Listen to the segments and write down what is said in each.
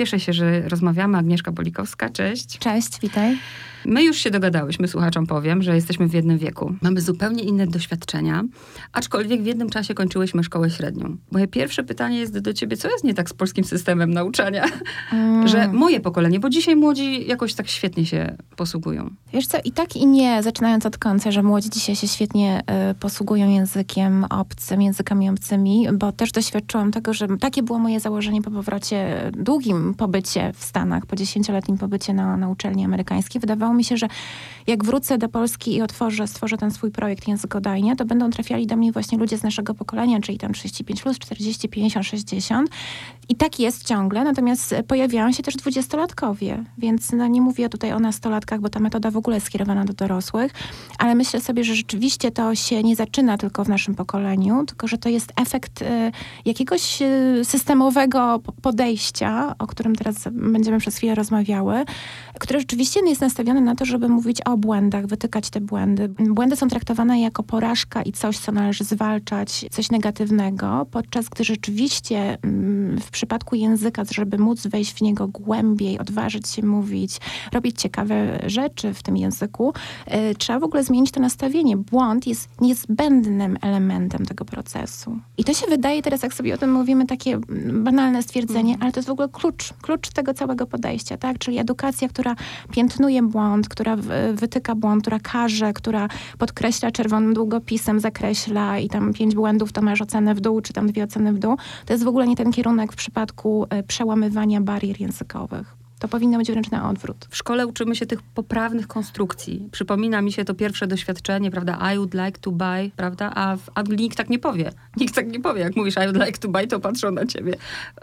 Cieszę się, że rozmawiamy. Agnieszka Bolikowska, cześć. Cześć, witaj. My już się dogadałyśmy, słuchaczom powiem, że jesteśmy w jednym wieku. Mamy zupełnie inne doświadczenia, aczkolwiek w jednym czasie kończyłyśmy szkołę średnią. Moje pierwsze pytanie jest do ciebie, co jest nie tak z polskim systemem nauczania? Mm. Że moje pokolenie, bo dzisiaj młodzi jakoś tak świetnie się posługują. Wiesz co, i tak i nie, zaczynając od końca, że młodzi dzisiaj się świetnie y, posługują językiem obcym, językami obcymi, bo też doświadczyłam tego, że takie było moje założenie po powrocie, długim pobycie w Stanach, po dziesięcioletnim pobycie na, na uczelni amerykańskiej. Wydawało mi się, że jak wrócę do Polski i otworzę, stworzę ten swój projekt Językodajnie, to będą trafiali do mnie właśnie ludzie z naszego pokolenia, czyli tam 35 plus, 40, 50, 60. I tak jest ciągle, natomiast pojawiają się też dwudziestolatkowie, więc no, nie mówię tutaj o nastolatkach, bo ta metoda w ogóle jest skierowana do dorosłych, ale myślę sobie, że rzeczywiście to się nie zaczyna tylko w naszym pokoleniu, tylko że to jest efekt y, jakiegoś y, systemowego podejścia, o którym teraz będziemy przez chwilę rozmawiały, które rzeczywiście jest nastawione na to, żeby mówić o błędach, wytykać te błędy. Błędy są traktowane jako porażka i coś, co należy zwalczać, coś negatywnego, podczas gdy rzeczywiście mm, w przypadku języka, żeby móc wejść w niego głębiej, odważyć się mówić, robić ciekawe rzeczy w tym języku, y, trzeba w ogóle zmienić to nastawienie. Błąd jest niezbędnym elementem tego procesu. I to się wydaje teraz, jak sobie o tym mówimy, takie mm, banalne stwierdzenie, mm. ale to jest w ogóle klucz, klucz tego całego podejścia, tak? Czyli edukacja, która piętnuje błąd, która wytyka błąd, która karze, która podkreśla czerwonym długopisem, zakreśla i tam pięć błędów to masz ocenę w dół, czy tam dwie oceny w dół. To jest w ogóle nie ten kierunek w przypadku e, przełamywania barier językowych. To powinno być wręcz na odwrót. W szkole uczymy się tych poprawnych konstrukcji. Przypomina mi się to pierwsze doświadczenie, prawda? I would like to buy, prawda? A w Anglii nikt tak nie powie. Nikt tak nie powie. Jak mówisz I would like to buy, to patrzą na ciebie.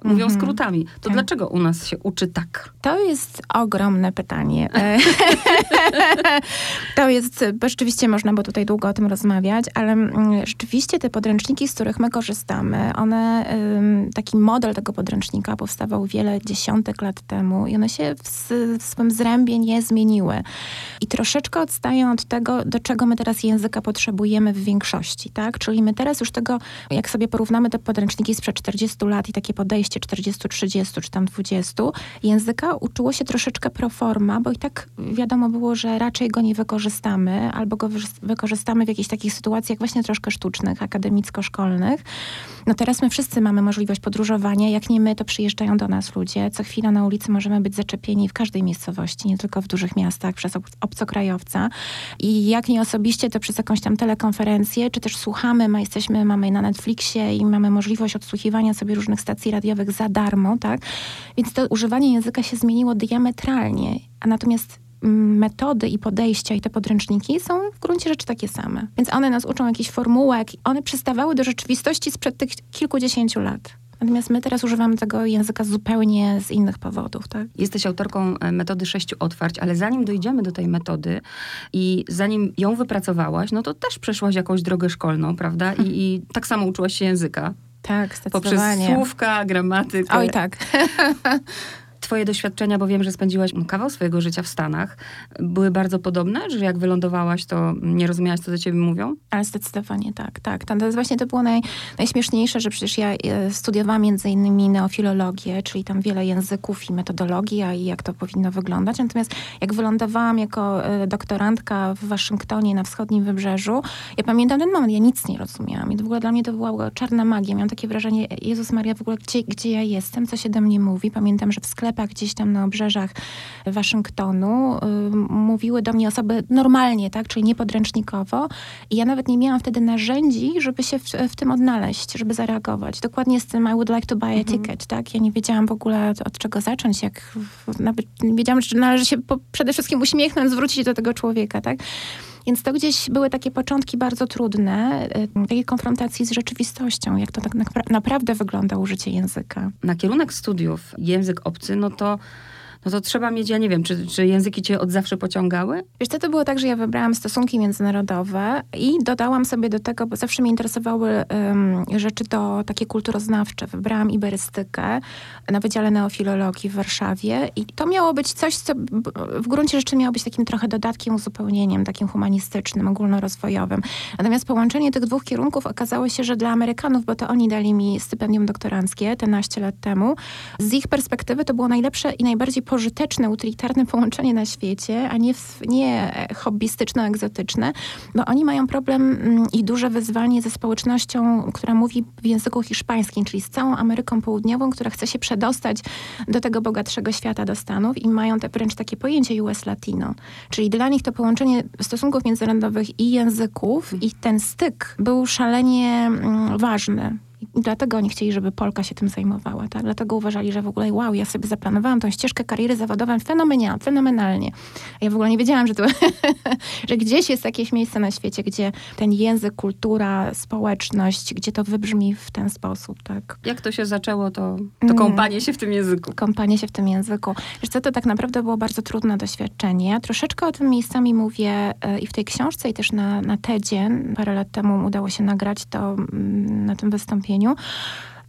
Mówią mm -hmm. skrótami. To tak. dlaczego u nas się uczy tak? To jest ogromne pytanie. To jest, bo rzeczywiście można by tutaj długo o tym rozmawiać, ale mm, rzeczywiście te podręczniki, z których my korzystamy, one, taki model tego podręcznika powstawał wiele dziesiątek lat temu i one one się w, w swym zrębie nie zmieniły. I troszeczkę odstają od tego, do czego my teraz języka potrzebujemy w większości, tak? Czyli my teraz już tego, jak sobie porównamy te podręczniki sprzed 40 lat i takie podejście 40, 30 czy tam 20, języka uczyło się troszeczkę pro forma, bo i tak wiadomo było, że raczej go nie wykorzystamy, albo go wykorzystamy w jakichś takich sytuacjach właśnie troszkę sztucznych, akademicko-szkolnych. No teraz my wszyscy mamy możliwość podróżowania, jak nie my, to przyjeżdżają do nas ludzie. Co chwila na ulicy możemy być zaczepieni w każdej miejscowości, nie tylko w dużych miastach, przez obcokrajowca. I jak nie osobiście, to przez jakąś tam telekonferencję, czy też słuchamy, my jesteśmy, mamy na Netflixie i mamy możliwość odsłuchiwania sobie różnych stacji radiowych za darmo, tak? Więc to używanie języka się zmieniło diametralnie. A natomiast mm, metody i podejścia i te podręczniki są w gruncie rzeczy takie same. Więc one nas uczą jakichś formułek, one przystawały do rzeczywistości sprzed tych kilkudziesięciu lat. Natomiast my teraz używamy tego języka zupełnie z innych powodów, tak? Jesteś autorką e, metody sześciu otwarć, ale zanim dojdziemy do tej metody i zanim ją wypracowałaś, no to też przeszłaś jakąś drogę szkolną, prawda? I, i tak samo uczyłaś się języka. Tak, zdecydowanie. Poprzez słówka, gramatykę. Oj, tak. Twoje doświadczenia, bo wiem, że spędziłaś kawał swojego życia w Stanach, były bardzo podobne, że jak wylądowałaś, to nie rozumiałaś, co do ciebie mówią? Ale zdecydowanie tak, tak. To jest właśnie to było naj, najśmieszniejsze, że przecież ja e, studiowałam między innymi neofilologię, czyli tam wiele języków i metodologia i jak to powinno wyglądać. Natomiast jak wylądowałam jako e, doktorantka w Waszyngtonie na wschodnim wybrzeżu, ja pamiętam ten moment, ja nic nie rozumiałam. I w ogóle dla mnie to była czarna magia. Miałam takie wrażenie, Jezus Maria, w ogóle gdzie, gdzie ja jestem, co się do mnie mówi. Pamiętam, że w sklepie sklepach gdzieś tam na obrzeżach Waszyngtonu y, mówiły do mnie osoby normalnie, tak, czyli niepodręcznikowo i ja nawet nie miałam wtedy narzędzi, żeby się w, w tym odnaleźć, żeby zareagować. Dokładnie z tym I would like to buy a mhm. ticket, tak? Ja nie wiedziałam w ogóle od, od czego zacząć, jak nawet wiedziałam, że należy się po, przede wszystkim uśmiechnąć, zwrócić do tego człowieka, tak? Więc to gdzieś były takie początki bardzo trudne, y, takiej konfrontacji z rzeczywistością, jak to tak naprawdę wygląda użycie języka. Na kierunek studiów język obcy, no to no to trzeba mieć, ja nie wiem, czy, czy języki cię od zawsze pociągały? Wiesz to było tak, że ja wybrałam stosunki międzynarodowe i dodałam sobie do tego, bo zawsze mnie interesowały um, rzeczy to takie kulturoznawcze. Wybrałam iberystykę na Wydziale Neofilologii w Warszawie i to miało być coś, co w gruncie rzeczy miało być takim trochę dodatkiem, uzupełnieniem, takim humanistycznym, ogólnorozwojowym. Natomiast połączenie tych dwóch kierunków okazało się, że dla Amerykanów, bo to oni dali mi stypendium doktoranckie 11 lat temu, z ich perspektywy to było najlepsze i najbardziej pożyteczne, utylitarne połączenie na świecie, a nie, nie hobbystyczno-egzotyczne, bo oni mają problem mm, i duże wyzwanie ze społecznością, która mówi w języku hiszpańskim, czyli z całą Ameryką Południową, która chce się przedostać do tego bogatszego świata, do Stanów i mają te, wręcz takie pojęcie US Latino. Czyli dla nich to połączenie stosunków międzynarodowych i języków i ten styk był szalenie mm, ważny. I dlatego oni chcieli, żeby Polka się tym zajmowała. Tak? Dlatego uważali, że w ogóle wow, ja sobie zaplanowałam tą ścieżkę kariery zawodową fenomenalnie, fenomenalnie. A ja w ogóle nie wiedziałam, że, to, że gdzieś jest jakieś miejsce na świecie, gdzie ten język, kultura, społeczność, gdzie to wybrzmi w ten sposób. Tak? Jak to się zaczęło, to, to mm. kąpanie się w tym języku? Kąpanie się w tym języku. Wiesz co, to tak naprawdę było bardzo trudne doświadczenie. Ja troszeczkę o tym miejscami mówię e, i w tej książce, i też na, na TEDzie. Parę lat temu udało się nagrać to mm, na tym wystąpieniu wystąpieniu.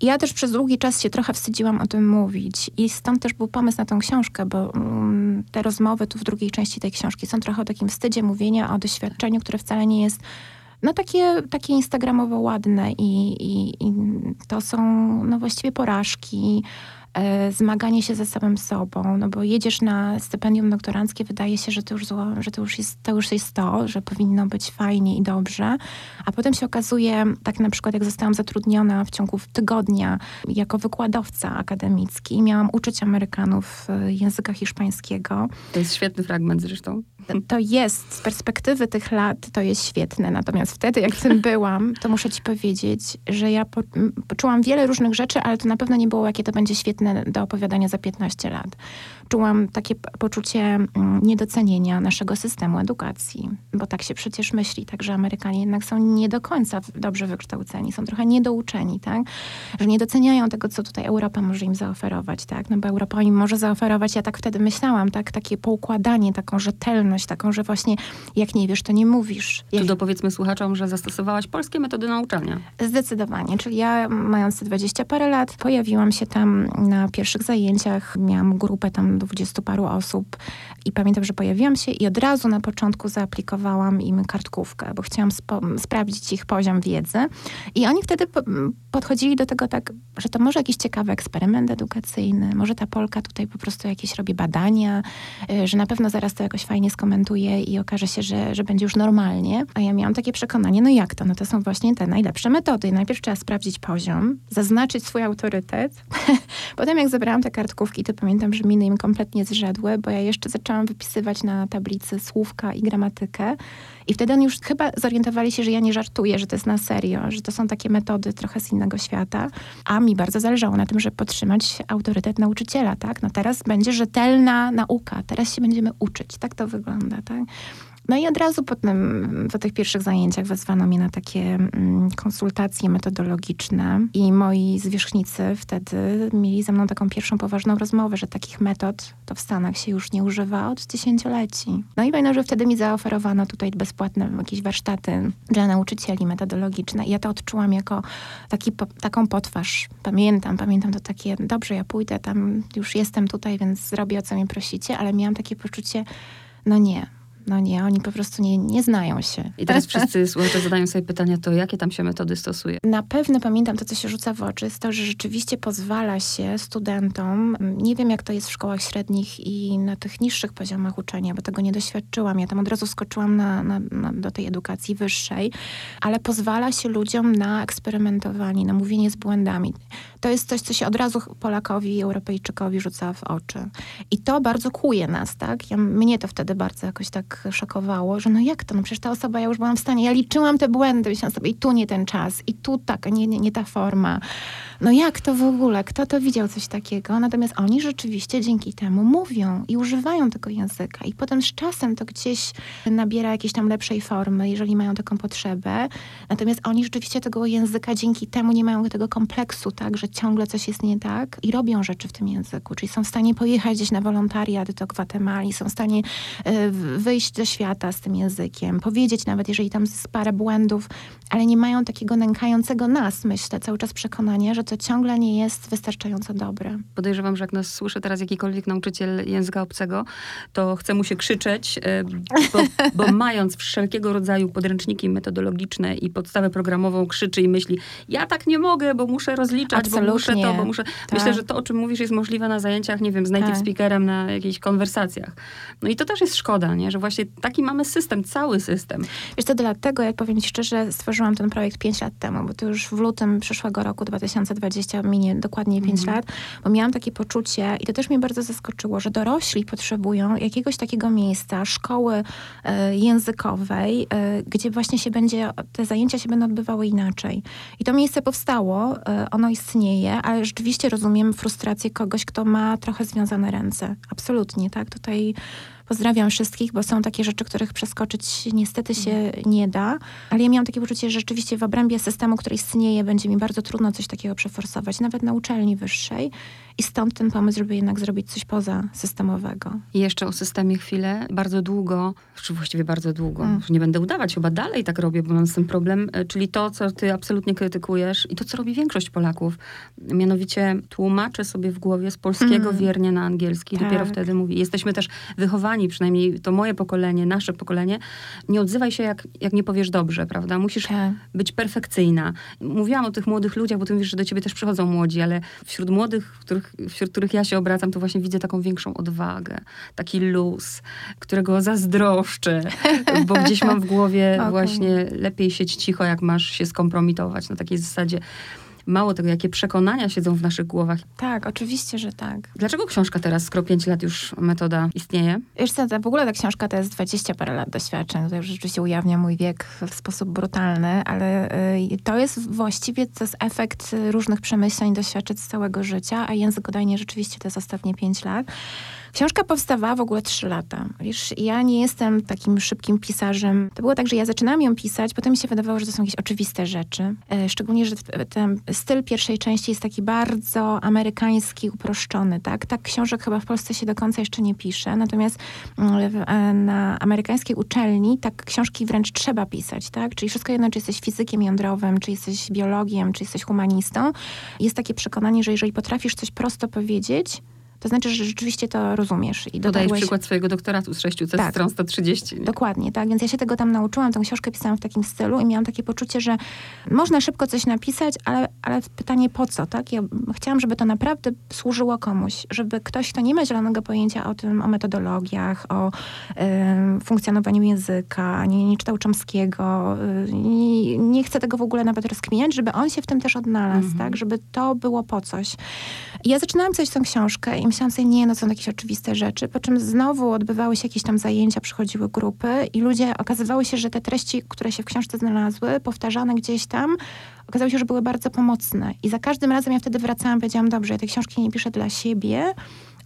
Ja też przez długi czas się trochę wstydziłam o tym mówić i stąd też był pomysł na tą książkę, bo um, te rozmowy tu w drugiej części tej książki są trochę o takim wstydzie mówienia o doświadczeniu, które wcale nie jest no takie, takie instagramowo ładne i, i, i to są no właściwie porażki, zmaganie się ze samym sobą, no bo jedziesz na stypendium doktoranckie, wydaje się, że to już, zło, że to już, jest, to już jest to, że powinno być fajnie i dobrze, a potem się okazuje, tak na przykład jak zostałam zatrudniona w ciągu tygodnia jako wykładowca akademicki miałam uczyć Amerykanów e, języka hiszpańskiego. To jest świetny fragment zresztą. To jest, z perspektywy tych lat, to jest świetne, natomiast wtedy, jak tym byłam, to muszę ci powiedzieć, że ja po, poczułam wiele różnych rzeczy, ale to na pewno nie było, jakie to będzie świetne do opowiadania za 15 lat. Czułam takie poczucie mm, niedocenienia naszego systemu edukacji, bo tak się przecież myśli, tak, że Amerykanie jednak są nie do końca dobrze wykształceni, są trochę niedouczeni, tak, że nie doceniają tego, co tutaj Europa może im zaoferować, tak, no bo Europa im może zaoferować, ja tak wtedy myślałam, tak, takie poukładanie, taką rzetelność, taką, że właśnie jak nie wiesz, to nie mówisz. Tu dopowiedzmy słuchaczom, że zastosowałaś polskie metody nauczania. Zdecydowanie, czyli ja mając te 20 parę lat, pojawiłam się tam na pierwszych zajęciach miałam grupę tam dwudziestu paru osób i pamiętam, że pojawiłam się i od razu na początku zaaplikowałam im kartkówkę, bo chciałam sprawdzić ich poziom wiedzy. I oni wtedy po podchodzili do tego tak, że to może jakiś ciekawy eksperyment edukacyjny, może ta Polka tutaj po prostu jakieś robi badania, y, że na pewno zaraz to jakoś fajnie skomentuje i okaże się, że, że będzie już normalnie. A ja miałam takie przekonanie, no jak to? No to są właśnie te najlepsze metody. Najpierw trzeba sprawdzić poziom, zaznaczyć swój autorytet, potem jak zebrałam te kartkówki, to pamiętam, że miny im kompletnie zrzedły, bo ja jeszcze zaczęłam wypisywać na tablicy słówka i gramatykę. I wtedy już chyba zorientowali się, że ja nie żartuję, że to jest na serio, że to są takie metody trochę z innego świata. A mi bardzo zależało na tym, żeby podtrzymać autorytet nauczyciela, tak? No teraz będzie rzetelna nauka, teraz się będziemy uczyć. Tak to wygląda, tak? No i od razu potem, po tych pierwszych zajęciach wezwano mnie na takie mm, konsultacje metodologiczne i moi zwierzchnicy wtedy mieli ze mną taką pierwszą poważną rozmowę, że takich metod to w Stanach się już nie używa od dziesięcioleci. No i fajno, że wtedy mi zaoferowano tutaj bezpłatne jakieś warsztaty dla nauczycieli metodologiczne i ja to odczułam jako taki, taką potwarz. Pamiętam, pamiętam to takie, dobrze, ja pójdę tam, już jestem tutaj, więc zrobię o co mnie prosicie, ale miałam takie poczucie, no nie, no nie, oni po prostu nie, nie znają się. I teraz wszyscy słuchacze zadają sobie pytania, to jakie tam się metody stosuje? Na pewno pamiętam to, co się rzuca w oczy, jest to, że rzeczywiście pozwala się studentom, nie wiem jak to jest w szkołach średnich i na tych niższych poziomach uczenia, bo tego nie doświadczyłam. Ja tam od razu skoczyłam na, na, na, do tej edukacji wyższej, ale pozwala się ludziom na eksperymentowanie, na mówienie z błędami. To jest coś, co się od razu Polakowi i Europejczykowi rzuca w oczy. I to bardzo kłuje nas, tak? Ja, mnie to wtedy bardzo jakoś tak szokowało, że no jak to, no przecież ta osoba, ja już byłam w stanie, ja liczyłam te błędy, myślałam sobie i tu nie ten czas, i tu tak, nie, nie, nie ta forma. No jak to w ogóle? Kto to widział coś takiego? Natomiast oni rzeczywiście dzięki temu mówią i używają tego języka. I potem z czasem to gdzieś nabiera jakiejś tam lepszej formy, jeżeli mają taką potrzebę. Natomiast oni rzeczywiście tego języka dzięki temu nie mają tego kompleksu, tak, że ciągle coś jest nie tak i robią rzeczy w tym języku. Czyli są w stanie pojechać gdzieś na wolontariat do Gwatemali, są w stanie y, wyjść do świata z tym językiem, powiedzieć nawet, jeżeli tam jest parę błędów, ale nie mają takiego nękającego nas, myślę, cały czas przekonania, że to ciągle nie jest wystarczająco dobre. Podejrzewam, że jak nas słyszy teraz jakikolwiek nauczyciel języka obcego, to chce mu się krzyczeć, e, bo, bo mając wszelkiego rodzaju podręczniki metodologiczne i podstawę programową, krzyczy i myśli, ja tak nie mogę, bo muszę rozliczać. Bo muszę to, bo muszę... Tak. Myślę, że to, o czym mówisz, jest możliwe na zajęciach, nie wiem, z native tak. speakerem, na jakichś konwersacjach. No i to też jest szkoda, nie? że właśnie taki mamy system, cały system. Wiesz to dlatego, jak powiem ci szczerze, stworzyłam ten projekt 5 lat temu, bo to już w lutym przyszłego roku 2020 20 minie dokładnie 5 mhm. lat, bo miałam takie poczucie i to też mnie bardzo zaskoczyło, że dorośli potrzebują jakiegoś takiego miejsca, szkoły e, językowej, e, gdzie właśnie się będzie, te zajęcia się będą odbywały inaczej. I to miejsce powstało, e, ono istnieje, ale rzeczywiście rozumiem frustrację kogoś, kto ma trochę związane ręce. Absolutnie, tak? Tutaj Pozdrawiam wszystkich, bo są takie rzeczy, których przeskoczyć niestety się mhm. nie da. Ale ja miałam takie poczucie, że rzeczywiście w obrębie systemu, który istnieje, będzie mi bardzo trudno coś takiego przeforsować, nawet na uczelni wyższej. I stąd ten pomysł, żeby jednak zrobić coś poza systemowego. I jeszcze o systemie chwilę. Bardzo długo, czy właściwie bardzo długo, mm. nie będę udawać, chyba dalej tak robię, bo mam z tym problem, e, czyli to, co ty absolutnie krytykujesz i to, co robi większość Polaków. Mianowicie tłumaczę sobie w głowie z polskiego mm. wiernie na angielski. Tak. Dopiero wtedy mówi. Jesteśmy też wychowani, przynajmniej to moje pokolenie, nasze pokolenie. Nie odzywaj się, jak, jak nie powiesz dobrze, prawda? Musisz tak. być perfekcyjna. Mówiłam o tych młodych ludziach, bo ty mówisz, że do ciebie też przychodzą młodzi, ale wśród młodych, których wśród których ja się obracam, to właśnie widzę taką większą odwagę, taki luz, którego zazdroszczę, bo gdzieś mam w głowie okay. właśnie lepiej sieć cicho, jak masz się skompromitować. Na takiej zasadzie mało tego, jakie przekonania siedzą w naszych głowach. Tak, oczywiście, że tak. Dlaczego książka teraz, skoro 5 lat już metoda istnieje? Wiesz co, w ogóle ta książka to jest 20 parę lat doświadczeń. To już rzeczywiście ujawnia mój wiek w sposób brutalny, ale y, to jest właściwie to jest efekt różnych przemyśleń, doświadczeń z całego życia, a język odajnie rzeczywiście to jest ostatnie 5 lat. Książka powstawała w ogóle trzy lata. Wiesz, ja nie jestem takim szybkim pisarzem. To było tak, że ja zaczynałam ją pisać, potem mi się wydawało, że to są jakieś oczywiste rzeczy. E, szczególnie, że ten styl pierwszej części jest taki bardzo amerykański, uproszczony, tak? Tak książek chyba w Polsce się do końca jeszcze nie pisze, natomiast mm, e, na amerykańskiej uczelni tak książki wręcz trzeba pisać, tak? Czyli wszystko jedno, czy jesteś fizykiem jądrowym, czy jesteś biologiem, czy jesteś humanistą. Jest takie przekonanie, że jeżeli potrafisz coś prosto powiedzieć, to znaczy, że rzeczywiście to rozumiesz. I Podajesz przykład swojego doktoratu z 600 tak. stron 130. Dokładnie, tak. Więc ja się tego tam nauczyłam, tę książkę pisałam w takim stylu i miałam takie poczucie, że można szybko coś napisać, ale, ale pytanie po co, tak? Ja chciałam, żeby to naprawdę służyło komuś, żeby ktoś, kto nie ma zielonego pojęcia o tym, o metodologiach, o y, funkcjonowaniu języka, nie, nie czytał Chomskiego, y, nie, nie chce tego w ogóle nawet rozkminiać, żeby on się w tym też odnalazł, mm -hmm. tak? Żeby to było po coś. I ja zaczynałam pisać tę książkę i myślałam sobie, nie, no są jakieś oczywiste rzeczy, po czym znowu odbywały się jakieś tam zajęcia, przychodziły grupy i ludzie, okazywało się, że te treści, które się w książce znalazły, powtarzane gdzieś tam, okazało się, że były bardzo pomocne. I za każdym razem ja wtedy wracałam, powiedziałam, dobrze, ja te książki nie piszę dla siebie,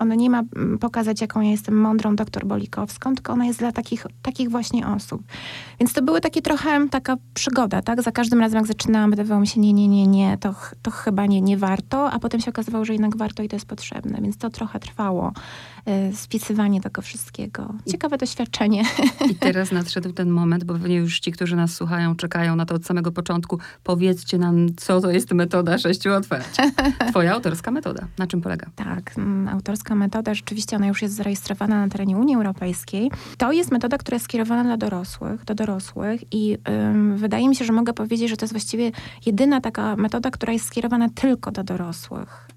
ona nie ma mm, pokazać, jaką ja jestem mądrą doktor Bolikowską, tylko ona jest dla takich, takich właśnie osób. Więc to były takie trochę taka przygoda, tak? Za każdym razem, jak zaczynałam, wydawało mi się, nie, nie, nie, nie, to, to chyba nie, nie warto, a potem się okazywało, że jednak warto i to jest potrzebne. Więc to trochę trwało, spisywanie tego wszystkiego. Ciekawe doświadczenie. I teraz nadszedł ten moment, bo pewnie już ci, którzy nas słuchają, czekają na to od samego początku. Powiedzcie nam, co to jest metoda sześciu otwarć. Twoja autorska metoda. Na czym polega? Tak, mm, autorska metoda, rzeczywiście ona już jest zarejestrowana na terenie Unii Europejskiej. To jest metoda, która jest skierowana dla dorosłych, do dorosłych i ym, wydaje mi się, że mogę powiedzieć, że to jest właściwie jedyna taka metoda, która jest skierowana tylko do dorosłych.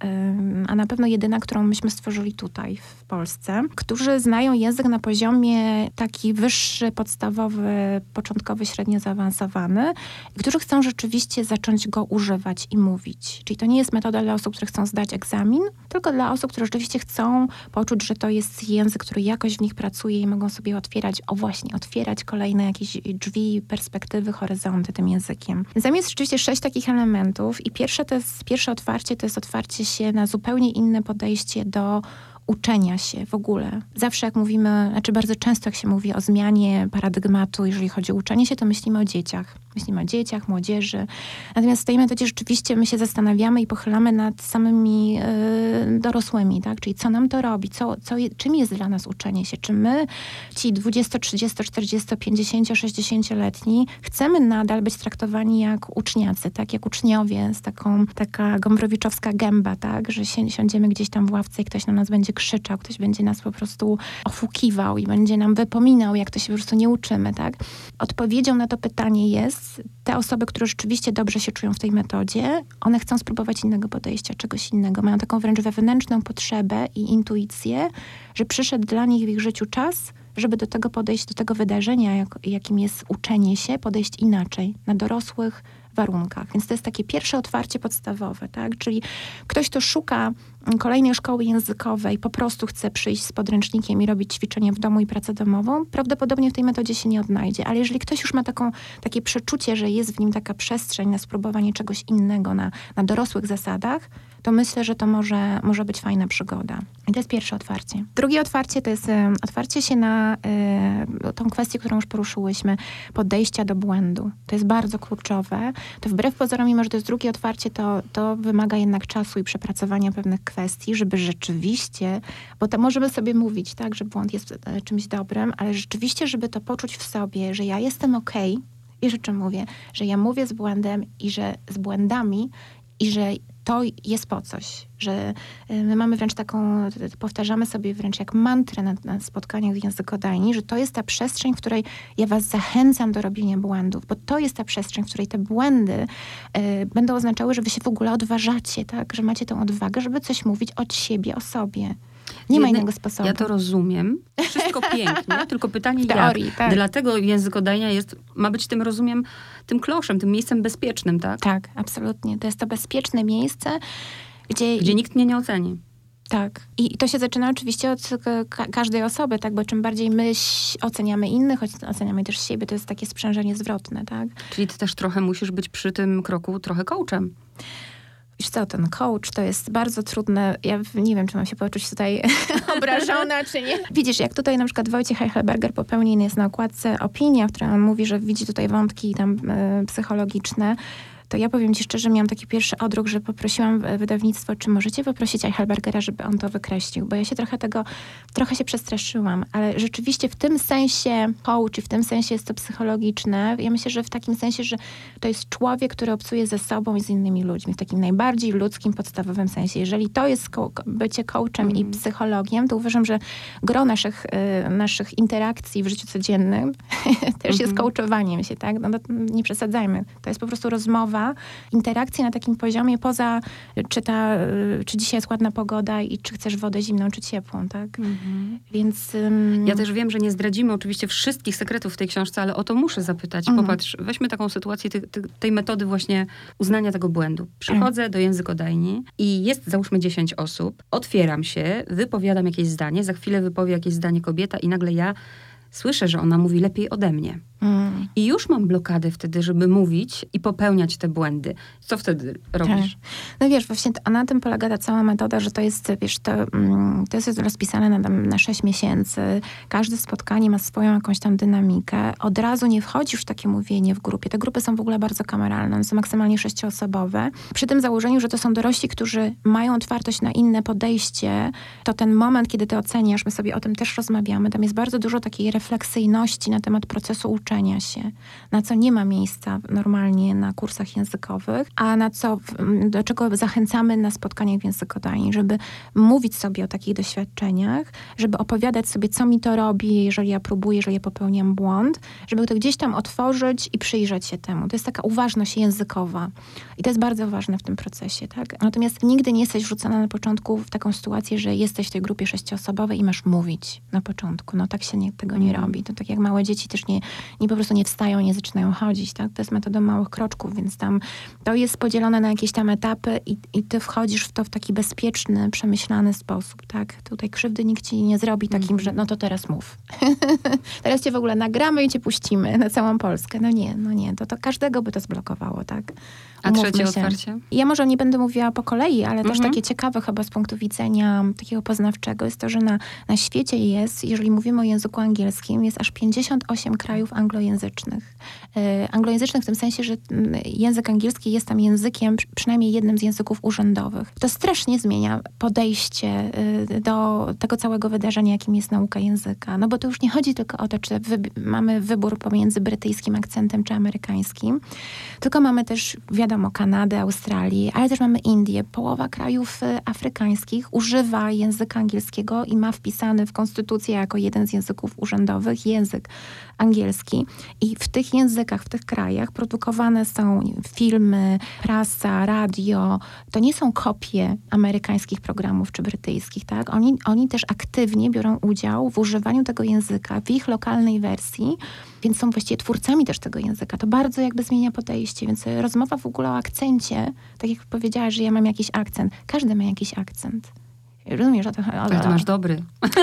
A na pewno jedyna, którą myśmy stworzyli tutaj w Polsce, którzy znają język na poziomie taki wyższy, podstawowy, początkowy, średnio zaawansowany, i którzy chcą rzeczywiście zacząć go używać i mówić. Czyli to nie jest metoda dla osób, które chcą zdać egzamin, tylko dla osób, które rzeczywiście chcą poczuć, że to jest język, który jakoś w nich pracuje i mogą sobie otwierać, o właśnie, otwierać kolejne jakieś drzwi, perspektywy, horyzonty tym językiem. Zamiast rzeczywiście sześć takich elementów i pierwsze, to jest, pierwsze otwarcie to jest otwarcie się na zupełnie inne podejście do uczenia się w ogóle. Zawsze jak mówimy, znaczy bardzo często jak się mówi o zmianie paradygmatu, jeżeli chodzi o uczenie się, to myślimy o dzieciach. Myślimy o dzieciach, młodzieży. Natomiast w tej metodzie rzeczywiście my się zastanawiamy i pochylamy nad samymi y, dorosłymi, tak? Czyli co nam to robi, co, co, czym jest dla nas uczenie się? Czy my, ci 20, 30, 40, 50, 60-letni, chcemy nadal być traktowani jak uczniacy, tak? Jak uczniowie z taką, taka gombrowiczowska gęba, tak? Że siądziemy gdzieś tam w ławce i ktoś na nas będzie krzyczał, ktoś będzie nas po prostu ofukiwał i będzie nam wypominał, jak to się po prostu nie uczymy, tak? Odpowiedzią na to pytanie jest, te osoby, które rzeczywiście dobrze się czują w tej metodzie, one chcą spróbować innego podejścia, czegoś innego. Mają taką wręcz wewnętrzną potrzebę i intuicję, że przyszedł dla nich w ich życiu czas, żeby do tego podejść, do tego wydarzenia, jak, jakim jest uczenie się, podejść inaczej, na dorosłych, warunkach. Więc to jest takie pierwsze otwarcie podstawowe, tak? Czyli ktoś, kto szuka kolejnej szkoły językowej, po prostu chce przyjść z podręcznikiem i robić ćwiczenie w domu i pracę domową, prawdopodobnie w tej metodzie się nie odnajdzie. Ale jeżeli ktoś już ma taką, takie przeczucie, że jest w nim taka przestrzeń na spróbowanie czegoś innego na, na dorosłych zasadach, to myślę, że to może, może być fajna przygoda. I to jest pierwsze otwarcie. Drugie otwarcie to jest y, otwarcie się na y, tą kwestię, którą już poruszyłyśmy, podejścia do błędu. To jest bardzo kluczowe. To wbrew pozorom, mimo że to jest drugie otwarcie, to, to wymaga jednak czasu i przepracowania pewnych kwestii, żeby rzeczywiście, bo to możemy sobie mówić, tak, że błąd jest e, czymś dobrym, ale rzeczywiście, żeby to poczuć w sobie, że ja jestem okej, okay, wiesz o czym mówię, że ja mówię z błędem i że z błędami i że to jest po coś, że y, my mamy wręcz taką, powtarzamy sobie wręcz jak mantrę na, na spotkaniach językodajni, że to jest ta przestrzeń, w której ja was zachęcam do robienia błędów, bo to jest ta przestrzeń, w której te błędy y, będą oznaczały, że wy się w ogóle odważacie, tak? że macie tę odwagę, żeby coś mówić od siebie o sobie. Nie ma innego sposobu. Ja to rozumiem. Wszystko pięknie, tylko pytanie w teorii, jak. Tak. Dlatego językodajnia jest, ma być tym, rozumiem, tym kloszem, tym miejscem bezpiecznym, tak? Tak, absolutnie. To jest to bezpieczne miejsce, gdzie... Gdzie nikt mnie nie oceni. Tak. I to się zaczyna oczywiście od ka każdej osoby, tak? Bo czym bardziej my oceniamy innych, oceniamy też siebie, to jest takie sprzężenie zwrotne, tak? Czyli ty też trochę musisz być przy tym kroku trochę coachem. Wiesz co, ten coach to jest bardzo trudne. Ja nie wiem, czy mam się poczuć tutaj obrażona, czy nie. Widzisz, jak tutaj na przykład Wojciech Heichelberger popełnił jest na okładce opinia, w której on mówi, że widzi tutaj wątki tam y, psychologiczne, to ja powiem ci szczerze, miałam taki pierwszy odruch, że poprosiłam wydawnictwo, czy możecie poprosić Eichelbergera, żeby on to wykreślił, bo ja się trochę tego, trochę się przestraszyłam, ale rzeczywiście w tym sensie coach i w tym sensie jest to psychologiczne. Ja myślę, że w takim sensie, że to jest człowiek, który obcuje ze sobą i z innymi ludźmi, w takim najbardziej ludzkim, podstawowym sensie. Jeżeli to jest bycie coachem mm. i mhm. psychologiem, to uważam, że gro naszych, y, naszych interakcji w życiu codziennym też jest mhm. coachowaniem się, tak? No, nie przesadzajmy. To jest po prostu rozmowa interakcje na takim poziomie poza, czy, ta, czy dzisiaj jest ładna pogoda i czy chcesz wodę zimną, czy ciepłą, tak? Mhm. Więc... Um... Ja też wiem, że nie zdradzimy oczywiście wszystkich sekretów w tej książce, ale o to muszę zapytać. Mhm. Popatrz, weźmy taką sytuację tej, tej metody właśnie uznania tego błędu. Przychodzę mhm. do językodajni i jest załóżmy 10 osób, otwieram się, wypowiadam jakieś zdanie, za chwilę wypowie jakieś zdanie kobieta i nagle ja słyszę, że ona mówi lepiej ode mnie. Mm. I już mam blokadę wtedy, żeby mówić i popełniać te błędy. Co wtedy robisz? Tak. No wiesz, właśnie a na tym polega ta cała metoda, że to jest, wiesz, to, mm, to jest rozpisane na, na 6 miesięcy. Każde spotkanie ma swoją jakąś tam dynamikę. Od razu nie wchodzisz w takie mówienie w grupie. Te grupy są w ogóle bardzo kameralne, one są maksymalnie sześcioosobowe. Przy tym założeniu, że to są dorośli, którzy mają otwartość na inne podejście, to ten moment, kiedy ty oceniasz, my sobie o tym też rozmawiamy, tam jest bardzo dużo takiej refleksji refleksyjności na temat procesu uczenia się, na co nie ma miejsca normalnie na kursach językowych, a na co, do czego zachęcamy na spotkaniach w językodajni, żeby mówić sobie o takich doświadczeniach, żeby opowiadać sobie, co mi to robi, jeżeli ja próbuję, jeżeli ja popełniam błąd, żeby to gdzieś tam otworzyć i przyjrzeć się temu. To jest taka uważność językowa. I to jest bardzo ważne w tym procesie, tak? Natomiast nigdy nie jesteś wrzucona na początku w taką sytuację, że jesteś w tej grupie sześcioosobowej i masz mówić na początku. No tak się nie, tego nie. Robi. To tak jak małe dzieci też nie, nie po prostu nie wstają, nie zaczynają chodzić, tak? To jest metoda małych kroczków, więc tam to jest podzielone na jakieś tam etapy i, i ty wchodzisz w to w taki bezpieczny, przemyślany sposób, tak? Tutaj krzywdy nikt ci nie zrobi takim, mm. że no to teraz mów. teraz cię w ogóle nagramy i cię puścimy na całą Polskę. No nie, no nie, to, to każdego by to zblokowało, tak? A trzecie się. otwarcie? Ja może nie będę mówiła po kolei, ale też mhm. takie ciekawe chyba z punktu widzenia takiego poznawczego jest to, że na, na świecie jest, jeżeli mówimy o języku angielskim, jest aż 58 krajów anglojęzycznych. Yy, anglojęzycznych w tym sensie, że mm, język angielski jest tam językiem, przynajmniej jednym z języków urzędowych. To strasznie zmienia podejście yy, do tego całego wydarzenia, jakim jest nauka języka. No bo to już nie chodzi tylko o to, czy mamy wybór pomiędzy brytyjskim akcentem czy amerykańskim, tylko mamy też, wiadomo, Kanadę, Australii, ale też mamy Indię. Połowa krajów y, afrykańskich używa języka angielskiego i ma wpisany w konstytucję jako jeden z języków urzędowych język angielski. I w tych językach, w tych krajach produkowane są filmy, prasa, radio. To nie są kopie amerykańskich programów czy brytyjskich, tak? Oni, oni też aktywnie biorą udział w używaniu tego języka w ich lokalnej wersji, więc są właściwie twórcami też tego języka. To bardzo jakby zmienia podejście, więc rozmowa w ogóle o akcencie, tak jak powiedziałaś, że ja mam jakiś akcent. Każdy ma jakiś akcent. Rozumiesz o to? Ale ty masz dobry.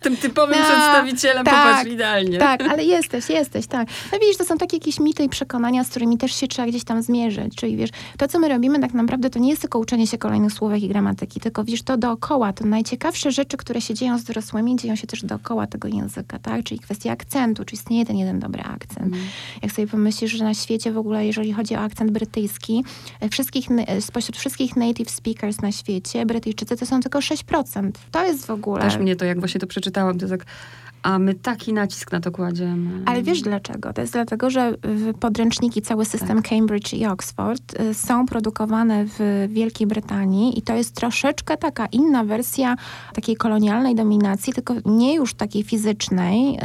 Tym typowym no, przedstawicielem tak, popatrz idealnie. Tak, ale jesteś, jesteś, tak. No widzisz, to są takie jakieś mity i przekonania, z którymi też się trzeba gdzieś tam zmierzyć. Czyli wiesz, to co my robimy tak naprawdę to nie jest tylko uczenie się kolejnych słówek i gramatyki, tylko wiesz, to dookoła, to najciekawsze rzeczy, które się dzieją z dorosłymi, dzieją się też dookoła tego języka, tak? Czyli kwestia akcentu, czy istnieje ten jeden dobry akcent. Mm. Jak sobie pomyślisz, że na świecie w ogóle, jeżeli chodzi o akcent brytyjski, wszystkich, spośród wszystkich native speakers na świecie, Brytyjczycy to są tylko 6%. To jest w ogóle... Też mnie to, jak właśnie to przeczytałam, to tak a my taki nacisk na to kładziemy. Ale wiesz dlaczego? To jest dlatego, że podręczniki, cały system tak. Cambridge i Oxford y, są produkowane w Wielkiej Brytanii i to jest troszeczkę taka inna wersja takiej kolonialnej dominacji, tylko nie już takiej fizycznej,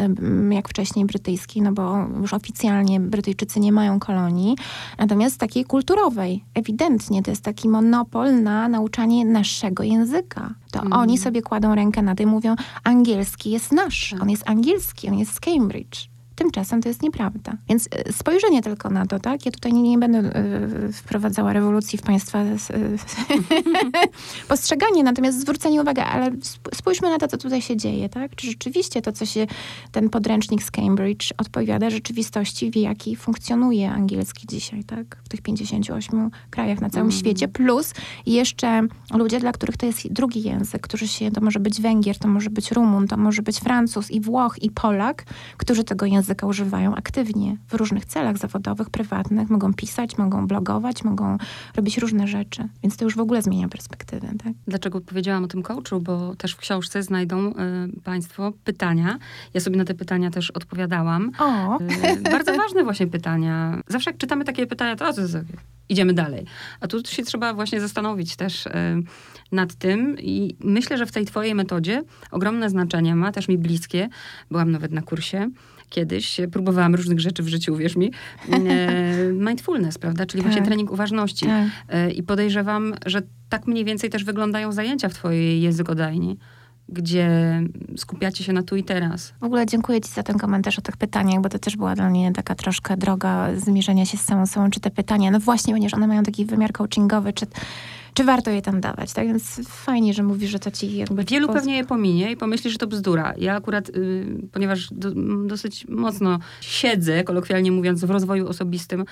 y, jak wcześniej brytyjskiej, no bo już oficjalnie Brytyjczycy nie mają kolonii, natomiast takiej kulturowej. Ewidentnie to jest taki monopol na nauczanie naszego języka to mm. oni sobie kładą rękę na tym, mówią, angielski jest nasz, tak. on jest angielski, on jest z Cambridge. Tymczasem to jest nieprawda. Więc e, spojrzenie tylko na to, tak? Ja tutaj nie, nie będę y, wprowadzała rewolucji w państwa y, postrzeganie, natomiast zwrócenie uwagi, ale spójrzmy na to, co tutaj się dzieje, tak? Czy rzeczywiście to, co się, ten podręcznik z Cambridge odpowiada rzeczywistości, w jakiej funkcjonuje angielski dzisiaj, tak? W tych 58 krajach na całym mm. świecie, plus jeszcze ludzie, dla których to jest drugi język, którzy się, to może być Węgier, to może być Rumun, to może być Francuz i Włoch i Polak, którzy tego języka języka używają aktywnie w różnych celach zawodowych, prywatnych. Mogą pisać, mogą blogować, mogą robić różne rzeczy. Więc to już w ogóle zmienia perspektywę. Tak? Dlaczego powiedziałam o tym coachu? Bo też w książce znajdą y, Państwo pytania. Ja sobie na te pytania też odpowiadałam. O. Y, bardzo ważne właśnie pytania. Zawsze jak czytamy takie pytania, to, to, to idziemy dalej. A tu się trzeba właśnie zastanowić też y, nad tym i myślę, że w tej twojej metodzie ogromne znaczenie ma, też mi bliskie. Byłam nawet na kursie kiedyś, próbowałam różnych rzeczy w życiu, wierz mi, e, mindfulness, prawda, czyli tak. właśnie trening uważności. Tak. E, I podejrzewam, że tak mniej więcej też wyglądają zajęcia w twojej językodajni gdzie skupiacie się na tu i teraz. W ogóle dziękuję Ci za ten komentarz o tych pytaniach, bo to też była dla mnie taka troszkę droga zmierzenia się z samą sobą, czy te pytania, no właśnie, ponieważ one mają taki wymiar coachingowy, czy czy warto je tam dawać. Tak więc fajnie, że mówisz, że to ci jakby... Wielu pewnie je pominie i pomyśli, że to bzdura. Ja akurat, y, ponieważ do, dosyć mocno siedzę, kolokwialnie mówiąc, w rozwoju osobistym, y,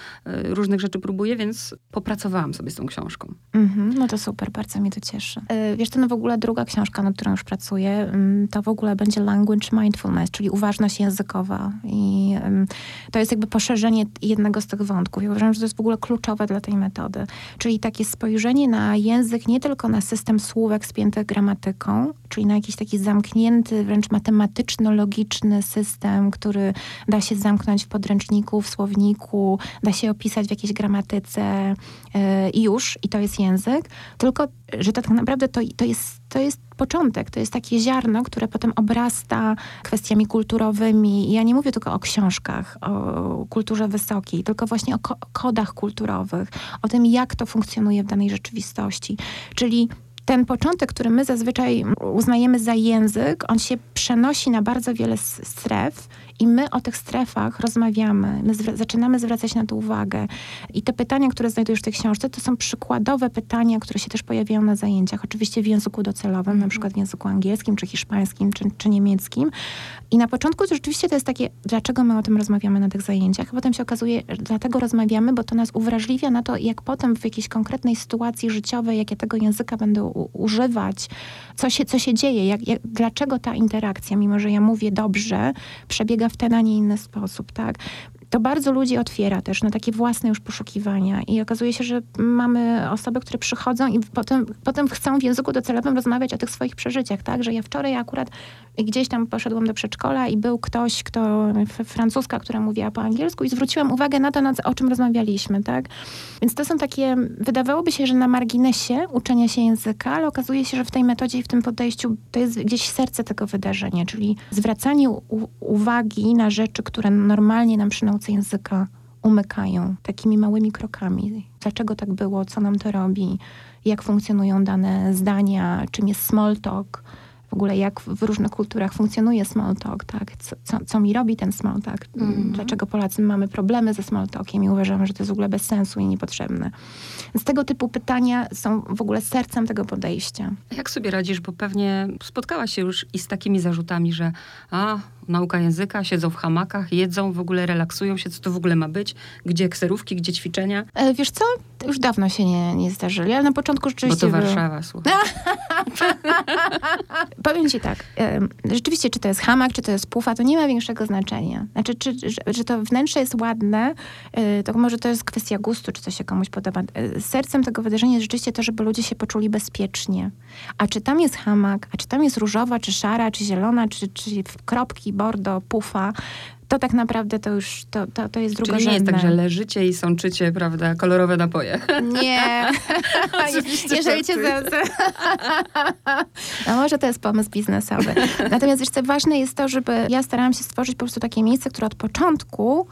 różnych rzeczy próbuję, więc popracowałam sobie z tą książką. Mm-hmm, no to super, bardzo mnie to cieszy. Y, wiesz, to no w ogóle druga książka, nad którą już pracuję, to w ogóle będzie Language Mindfulness, czyli uważność językowa. I to jest jakby poszerzenie jednego z tych wątków. Ja uważam, że to jest w ogóle kluczowe dla tej metody. Czyli takie spojrzenie na język nie tylko na system słówek spiętych gramatyką, czyli na jakiś taki zamknięty, wręcz matematyczno-logiczny system, który da się zamknąć w podręczniku, w słowniku, da się opisać w jakiejś gramatyce i już, i to jest język, tylko że to tak naprawdę to, to, jest, to jest początek, to jest takie ziarno, które potem obrasta kwestiami kulturowymi. Ja nie mówię tylko o książkach, o kulturze wysokiej, tylko właśnie o ko kodach kulturowych, o tym, jak to funkcjonuje w danej rzeczywistości. Czyli ten początek, który my zazwyczaj uznajemy za język, on się przenosi na bardzo wiele stref i my o tych strefach rozmawiamy, my zaczynamy zwracać na to uwagę. I te pytania, które znajdujesz w tej książce, to są przykładowe pytania, które się też pojawiają na zajęciach. Oczywiście w języku docelowym, mm. na przykład w języku angielskim, czy hiszpańskim, czy, czy niemieckim. I na początku to rzeczywiście to jest takie, dlaczego my o tym rozmawiamy na tych zajęciach? A potem się okazuje, że dlatego rozmawiamy, bo to nas uwrażliwia na to, jak potem w jakiejś konkretnej sytuacji życiowej, jak ja tego języka będę używać, co się, co się dzieje, jak, jak, dlaczego ta interakcja, mimo że ja mówię dobrze, przebiega w ten, a nie inny sposób, tak? To bardzo ludzi otwiera też na takie własne już poszukiwania i okazuje się, że mamy osoby, które przychodzą i potem, potem chcą w języku docelowym rozmawiać o tych swoich przeżyciach, tak? Że ja wczoraj akurat gdzieś tam poszedłem do przedszkola i był ktoś, kto, francuska, która mówiła po angielsku i zwróciłam uwagę na to, na, o czym rozmawialiśmy, tak? Więc to są takie, wydawałoby się, że na marginesie uczenia się języka, ale okazuje się, że w tej metodzie i w tym podejściu to jest gdzieś serce tego wydarzenia, czyli zwracanie uwagi na rzeczy, które normalnie nam przy nauce języka umykają takimi małymi krokami. Dlaczego tak było, co nam to robi, jak funkcjonują dane zdania, czym jest small talk, w ogóle jak w różnych kulturach funkcjonuje small talk, tak? Co, co, co mi robi ten small talk? Mm. Dlaczego Polacy mamy problemy ze small talkiem i uważamy, że to jest w ogóle bez sensu i niepotrzebne. Więc tego typu pytania są w ogóle sercem tego podejścia. Jak sobie radzisz, bo pewnie spotkałaś się już i z takimi zarzutami, że a, nauka języka, siedzą w hamakach, jedzą, w ogóle relaksują się, co to w ogóle ma być, gdzie kserówki, gdzie ćwiczenia? E, wiesz co, już dawno się nie, nie zdarzyli, ale na początku rzeczywiście... Bo to Warszawa, słuchaj. Powiem ci tak, rzeczywiście, czy to jest hamak, czy to jest pufa, to nie ma większego znaczenia. Znaczy, czy, że, to wnętrze jest ładne, e, to może to jest kwestia gustu, czy to się komuś podoba. E, sercem tego wydarzenia jest rzeczywiście to, żeby ludzie się poczuli bezpiecznie. A czy tam jest hamak, a czy tam jest różowa, czy szara, czy zielona, czy, czy kropki, bordo, pufa, to tak naprawdę to już, to, to, to jest drugorzędne. Czyli nie jest tak, że leżycie i sączycie, prawda, kolorowe napoje. Nie. Jeżeli cię za... No może to jest pomysł biznesowy. Natomiast jeszcze ważne jest to, żeby ja starałam się stworzyć po prostu takie miejsce, które od początku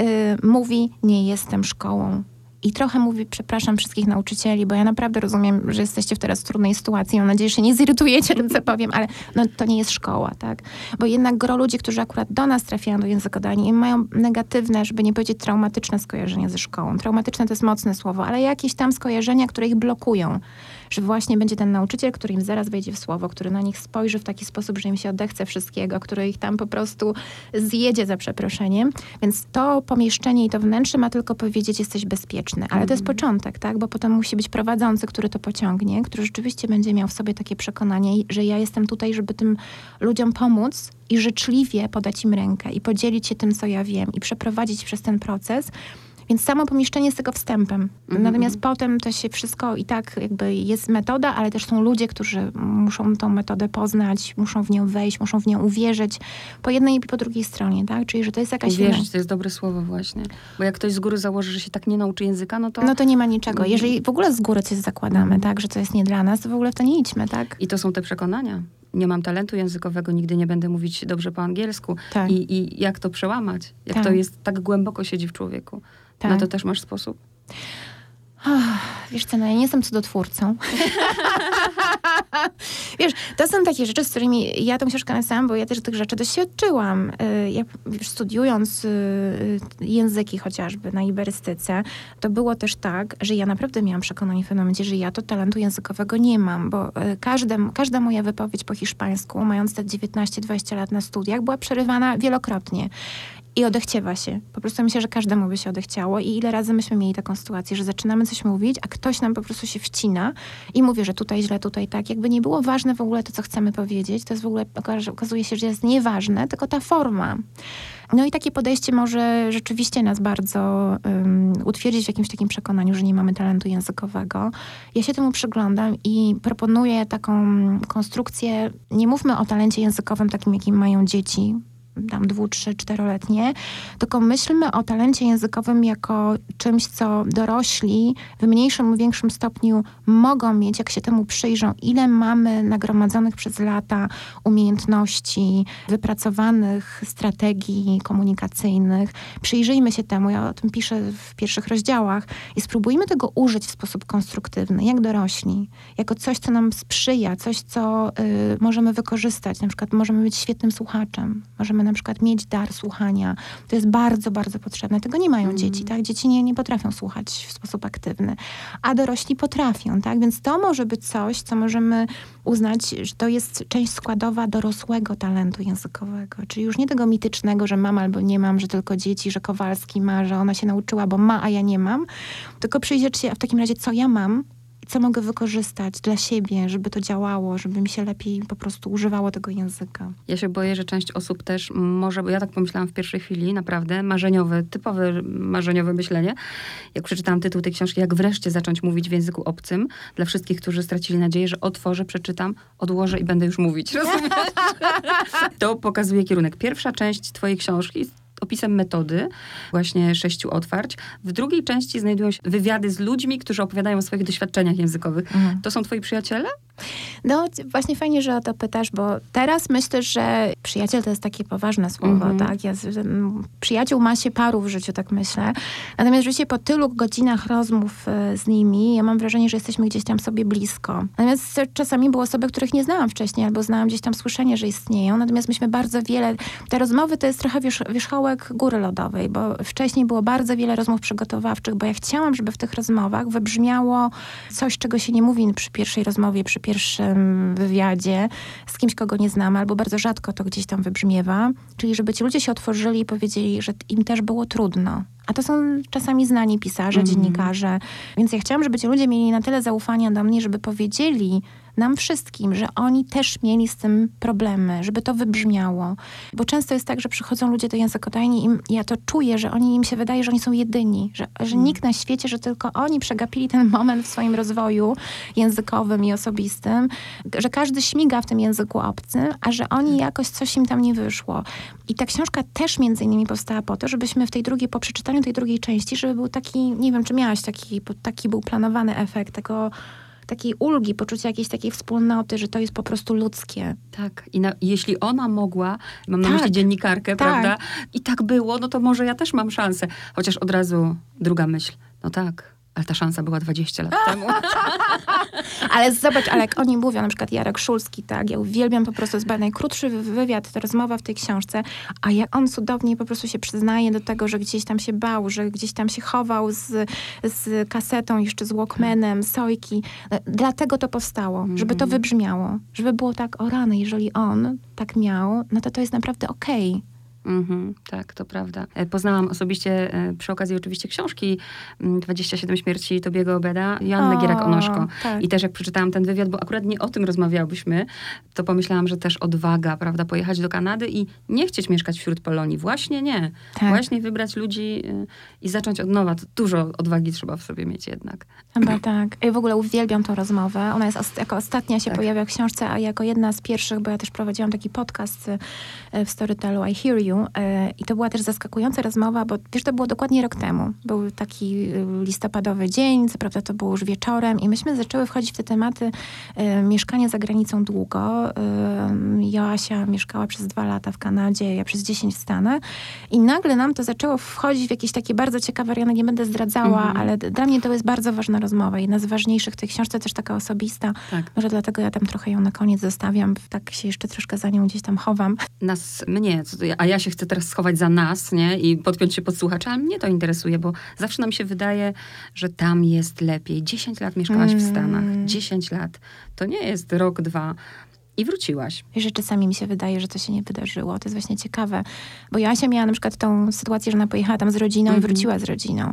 y, mówi, nie jestem szkołą i trochę mówi, przepraszam wszystkich nauczycieli, bo ja naprawdę rozumiem, że jesteście w teraz trudnej sytuacji. Mam nadzieję, że się nie zirytujecie tym, co powiem, ale no, to nie jest szkoła, tak? Bo jednak gro ludzi, którzy akurat do nas trafiają do językodanii, mają negatywne, żeby nie powiedzieć traumatyczne skojarzenia ze szkołą. Traumatyczne to jest mocne słowo, ale jakieś tam skojarzenia, które ich blokują że właśnie będzie ten nauczyciel, który im zaraz wejdzie w słowo, który na nich spojrzy w taki sposób, że im się odechce wszystkiego, który ich tam po prostu zjedzie za przeproszeniem. Więc to pomieszczenie i to wnętrze ma tylko powiedzieć, jesteś bezpieczny. Ale to jest mhm. początek, tak? Bo potem musi być prowadzący, który to pociągnie, który rzeczywiście będzie miał w sobie takie przekonanie, że ja jestem tutaj, żeby tym ludziom pomóc i życzliwie podać im rękę i podzielić się tym, co ja wiem i przeprowadzić przez ten proces więc samo pomieszczenie jest tego wstępem. Mm-hmm. Natomiast potem to się wszystko i tak jakby jest metoda, ale też są ludzie, którzy muszą tą metodę poznać, muszą w nią wejść, muszą w nią uwierzyć po jednej i po drugiej stronie, tak? Czyli, że to jest jakaś... Uwierzyć, to jest dobre słowo właśnie. Bo jak ktoś z góry założy, że się tak nie nauczy języka, no to... No to nie ma niczego. Mhm. Jeżeli w ogóle z góry coś zakładamy, tak? Że to jest nie dla nas, to w ogóle w to nie idźmy, tak? I to są te przekonania nie mam talentu językowego, nigdy nie będę mówić dobrze po angielsku. Tak. I, I jak to przełamać? Jak tak. to jest tak głęboko siedzi w człowieku? Tak. Na to też masz sposób? Oh, wiesz co, no ja nie jestem cudotwórcą. wiesz, to są takie rzeczy, z którymi ja tą książkę napisałam, bo ja też tych rzeczy doświadczyłam. Y, ja wiesz, studiując y, y, języki chociażby na iberystyce, to było też tak, że ja naprawdę miałam przekonanie w pewnym momencie, że ja to talentu językowego nie mam, bo każde, każda moja wypowiedź po hiszpańsku, mając te 19-20 lat na studiach, była przerywana wielokrotnie. I odechciewa się. Po prostu myślę, że każdemu by się odechciało i ile razy myśmy mieli taką sytuację, że zaczynamy coś mówić, a ktoś nam po prostu się wcina i mówi, że tutaj źle, tutaj tak. Jakby nie było ważne w ogóle to, co chcemy powiedzieć, to jest w ogóle, okazuje się, że jest nieważne, tylko ta forma. No i takie podejście może rzeczywiście nas bardzo um, utwierdzić w jakimś takim przekonaniu, że nie mamy talentu językowego. Ja się temu przyglądam i proponuję taką konstrukcję, nie mówmy o talencie językowym takim, jakim mają dzieci, tam dwu, trzy, czteroletnie, tylko myślmy o talencie językowym jako czymś, co dorośli w mniejszym lub większym stopniu mogą mieć, jak się temu przyjrzą, ile mamy nagromadzonych przez lata umiejętności, wypracowanych strategii komunikacyjnych. Przyjrzyjmy się temu, ja o tym piszę w pierwszych rozdziałach i spróbujmy tego użyć w sposób konstruktywny, jak dorośli, jako coś, co nam sprzyja, coś, co y, możemy wykorzystać. Na przykład możemy być świetnym słuchaczem, możemy na przykład mieć dar słuchania. To jest bardzo, bardzo potrzebne. Tego nie mają mm. dzieci, tak? Dzieci nie, nie potrafią słuchać w sposób aktywny, a dorośli potrafią, tak? Więc to może być coś, co możemy uznać, że to jest część składowa dorosłego talentu językowego. Czyli już nie tego mitycznego, że mam albo nie mam, że tylko dzieci, że Kowalski ma, że ona się nauczyła, bo ma, a ja nie mam. Tylko przyjrzeć się, a w takim razie co ja mam, co mogę wykorzystać dla siebie, żeby to działało, żeby mi się lepiej po prostu używało tego języka. Ja się boję, że część osób też może, bo ja tak pomyślałam w pierwszej chwili, naprawdę marzeniowe, typowe marzeniowe myślenie. Jak przeczytałam tytuł tej książki, jak wreszcie zacząć mówić w języku obcym, dla wszystkich, którzy stracili nadzieję, że otworzę, przeczytam, odłożę i będę już mówić. Rozumiesz? to pokazuje kierunek. Pierwsza część twojej książki opisem metody, właśnie sześciu otwarć. W drugiej części znajdują się wywiady z ludźmi, którzy opowiadają o swoich doświadczeniach językowych. Mhm. To są twoi przyjaciele? No, właśnie fajnie, że o to pytasz, bo teraz myślę, że przyjaciel to jest takie poważne słowo, mm -hmm. tak? Ja, przyjaciół ma się paru w życiu, tak myślę. Natomiast rzeczywiście po tylu godzinach rozmów e, z nimi, ja mam wrażenie, że jesteśmy gdzieś tam sobie blisko. Natomiast czasami były osoby, których nie znałam wcześniej, albo znałam gdzieś tam słyszenie, że istnieją. Natomiast myśmy bardzo wiele, te rozmowy to jest trochę wierzchołek góry lodowej, bo wcześniej było bardzo wiele rozmów przygotowawczych, bo ja chciałam, żeby w tych rozmowach wybrzmiało coś, czego się nie mówi przy pierwszej rozmowie, przy pierwszym wywiadzie z kimś, kogo nie znamy, albo bardzo rzadko to gdzieś tam wybrzmiewa. Czyli żeby ci ludzie się otworzyli i powiedzieli, że im też było trudno. A to są czasami znani pisarze, mm -hmm. dziennikarze. Więc ja chciałam, żeby ci ludzie mieli na tyle zaufania do mnie, żeby powiedzieli, nam wszystkim, że oni też mieli z tym problemy, żeby to wybrzmiało. Bo często jest tak, że przychodzą ludzie do językodajni i ja to czuję, że oni im się wydaje, że oni są jedyni, że, że nikt na świecie, że tylko oni przegapili ten moment w swoim rozwoju językowym i osobistym, że każdy śmiga w tym języku obcym, a że oni jakoś coś im tam nie wyszło. I ta książka też między innymi powstała po to, żebyśmy w tej drugiej, po przeczytaniu tej drugiej części, żeby był taki, nie wiem, czy miałaś taki, taki był planowany efekt tego takiej ulgi, poczucia jakiejś takiej wspólnoty, że to jest po prostu ludzkie. Tak. I na, jeśli ona mogła, mam na tak. myśli dziennikarkę, tak. prawda? I tak było, no to może ja też mam szansę. Chociaż od razu druga myśl. No tak, ale ta szansa była 20 lat temu. ale zobacz, ale jak oni mówią, na przykład Jarek Szulski, tak, ja uwielbiam po prostu, jest najkrótszy wywiad, ta rozmowa w tej książce, a jak on cudownie po prostu się przyznaje do tego, że gdzieś tam się bał, że gdzieś tam się chował z, z kasetą, jeszcze z Walkmanem, Sojki. Dlatego to powstało, żeby to mhm. wybrzmiało. Żeby było tak, o rany, jeżeli on tak miał, no to to jest naprawdę okej. Okay Mhm, tak, to prawda. E, poznałam osobiście e, przy okazji oczywiście książki 27 mm, śmierci Tobiego Obeda, Joanny Gierek-Onoszko. Tak. I też jak przeczytałam ten wywiad, bo akurat nie o tym rozmawiałbyśmy, to pomyślałam, że też odwaga, prawda, pojechać do Kanady i nie chcieć mieszkać wśród Polonii. Właśnie nie. Tak. Właśnie wybrać ludzi e, i zacząć od nowa. To dużo odwagi trzeba w sobie mieć jednak. Chyba tak. Ja w ogóle uwielbiam tą rozmowę. Ona jest jako ostatnia się tak. pojawia w książce, a jako jedna z pierwszych, bo ja też prowadziłam taki podcast w Storytelu I Hear You, E, I to była też zaskakująca rozmowa, bo wiesz, to było dokładnie rok temu. Był taki y, listopadowy dzień, co prawda to było już wieczorem i myśmy zaczęły wchodzić w te tematy e, mieszkania za granicą długo. E, Joasia mieszkała przez dwa lata w Kanadzie, ja przez dziesięć w Stanach i nagle nam to zaczęło wchodzić w jakieś takie bardzo ciekawe, ja nie będę zdradzała, mhm. ale dla mnie to jest bardzo ważna rozmowa. Jedna z ważniejszych w tej książce, też taka osobista. Tak. Może dlatego ja tam trochę ją na koniec zostawiam, tak się jeszcze troszkę za nią gdzieś tam chowam. Nas, mnie, a ja się chcę teraz schować za nas, nie? I podpiąć się pod słuchacza, ale mnie to interesuje, bo zawsze nam się wydaje, że tam jest lepiej. 10 lat mieszkałaś mm. w Stanach. 10 lat. To nie jest rok, dwa. I wróciłaś. I że czasami mi się wydaje, że to się nie wydarzyło. To jest właśnie ciekawe. Bo Joasia miała na przykład tą sytuację, że ona pojechała tam z rodziną i wróciła z rodziną.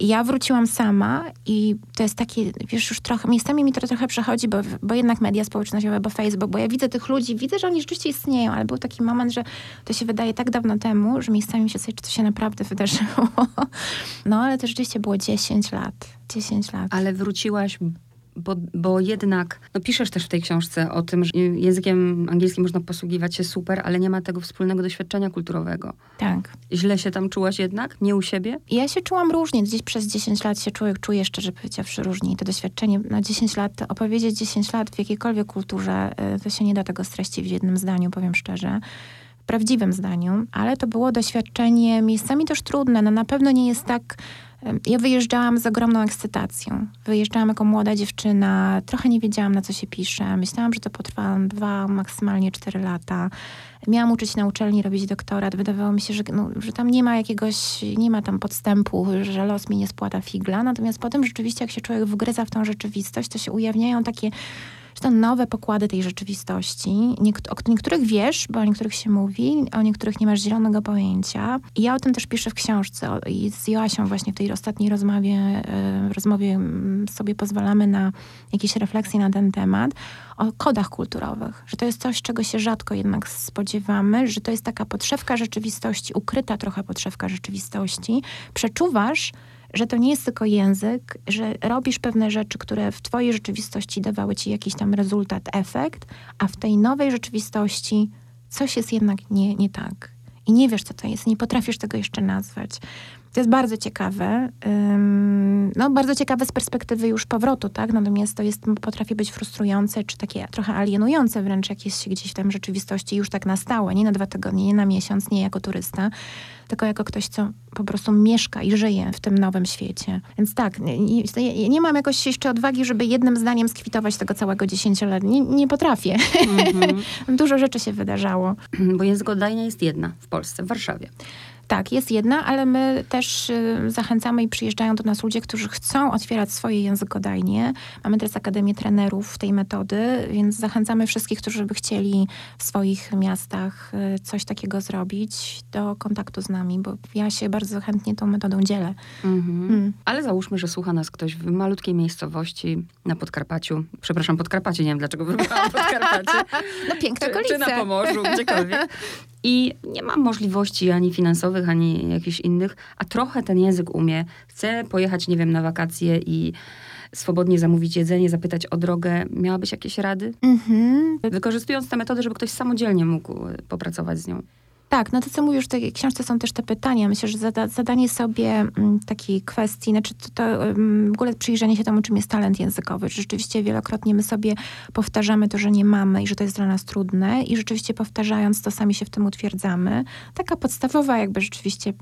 I ja wróciłam sama i to jest takie, wiesz, już trochę, miejscami mi to trochę przechodzi, bo, bo jednak media społecznościowe, bo Facebook, bo ja widzę tych ludzi, widzę, że oni rzeczywiście istnieją, ale był taki moment, że to się wydaje tak dawno temu, że miejscami mi się sobie, czy to się naprawdę wydarzyło. No, ale to rzeczywiście było 10 lat. 10 lat. Ale wróciłaś bo, bo jednak, no piszesz też w tej książce o tym, że językiem angielskim można posługiwać się super, ale nie ma tego wspólnego doświadczenia kulturowego. Tak. Źle się tam czułaś jednak? Nie u siebie? Ja się czułam różnie. Gdzieś przez 10 lat się człowiek czuje, szczerze powiedziawszy, różnie. I to doświadczenie na 10 lat, opowiedzieć 10 lat w jakiejkolwiek kulturze, y, to się nie da tego streścić w jednym zdaniu, powiem szczerze prawdziwym zdaniu, ale to było doświadczenie miejscami też trudne. No na pewno nie jest tak ja wyjeżdżałam z ogromną ekscytacją. Wyjeżdżałam jako młoda dziewczyna, trochę nie wiedziałam, na co się pisze. Myślałam, że to potrwa dwa, maksymalnie cztery lata. Miałam uczyć na uczelni, robić doktorat. Wydawało mi się, że, no, że tam nie ma jakiegoś, nie ma tam podstępu, że los mi nie spłata figla. Natomiast potem rzeczywiście, jak się człowiek wgryza w tą rzeczywistość, to się ujawniają takie to nowe pokłady tej rzeczywistości. o niektórych wiesz, bo o niektórych się mówi, o niektórych nie masz zielonego pojęcia. I ja o tym też piszę w książce i z Joasią właśnie w tej ostatniej rozmowie, e, rozmowie sobie pozwalamy na jakieś refleksje na ten temat, o kodach kulturowych, że to jest coś, czego się rzadko jednak spodziewamy, że to jest taka podszewka rzeczywistości, ukryta trochę podszewka rzeczywistości. Przeczuwasz, że to nie jest tylko język, że robisz pewne rzeczy, które w twojej rzeczywistości dawały ci jakiś tam rezultat, efekt, a w tej nowej rzeczywistości coś jest jednak nie, nie tak. I nie wiesz, co to jest, nie potrafisz tego jeszcze nazwać. To jest bardzo ciekawe. No, bardzo ciekawe z perspektywy już powrotu, tak? Natomiast to jest, potrafi być frustrujące, czy takie trochę alienujące wręcz, jak jest się gdzieś tam w rzeczywistości już tak na stałe, nie na dwa tygodnie, nie na miesiąc, nie jako turysta, tylko jako ktoś, co po prostu mieszka i żyje w tym nowym świecie. Więc tak, nie, nie mam jakoś jeszcze odwagi, żeby jednym zdaniem skwitować tego całego dziesięciolecia. Nie, nie potrafię. Mm-hmm. Dużo rzeczy się wydarzało. Bo język oddajnia jest jedna w Polsce, w Warszawie. Tak, jest jedna, ale my też y, zachęcamy i przyjeżdżają do nas ludzie, którzy chcą otwierać swoje językodajnie. Mamy teraz Akademię Trenerów tej metody, więc zachęcamy wszystkich, którzy by chcieli w swoich miastach y, coś takiego zrobić, do kontaktu z nami, bo ja się bardzo chętnie tą metodą dzielę. Mhm. Mm. Ale załóżmy, że słucha nas ktoś w malutkiej miejscowości na Podkarpaciu. Przepraszam, Podkarpacie, nie wiem dlaczego wybrałam Podkarpacie. no piękne okolice. Czy na Pomorzu, gdziekolwiek. I nie mam możliwości ani finansowych, ani jakichś innych, a trochę ten język umie. Chcę pojechać, nie wiem, na wakacje i swobodnie zamówić jedzenie, zapytać o drogę. Miałabyś jakieś rady? Mhm. Wykorzystując te metody, żeby ktoś samodzielnie mógł popracować z nią. Tak, no to co mówisz, w tej książce są też te pytania. Myślę, że zada, zadanie sobie mm, takiej kwestii, znaczy to, to w ogóle przyjrzenie się temu, czym jest talent językowy. Rzeczywiście wielokrotnie my sobie powtarzamy to, że nie mamy i że to jest dla nas trudne i rzeczywiście powtarzając to sami się w tym utwierdzamy. Taka podstawowa jakby rzeczywiście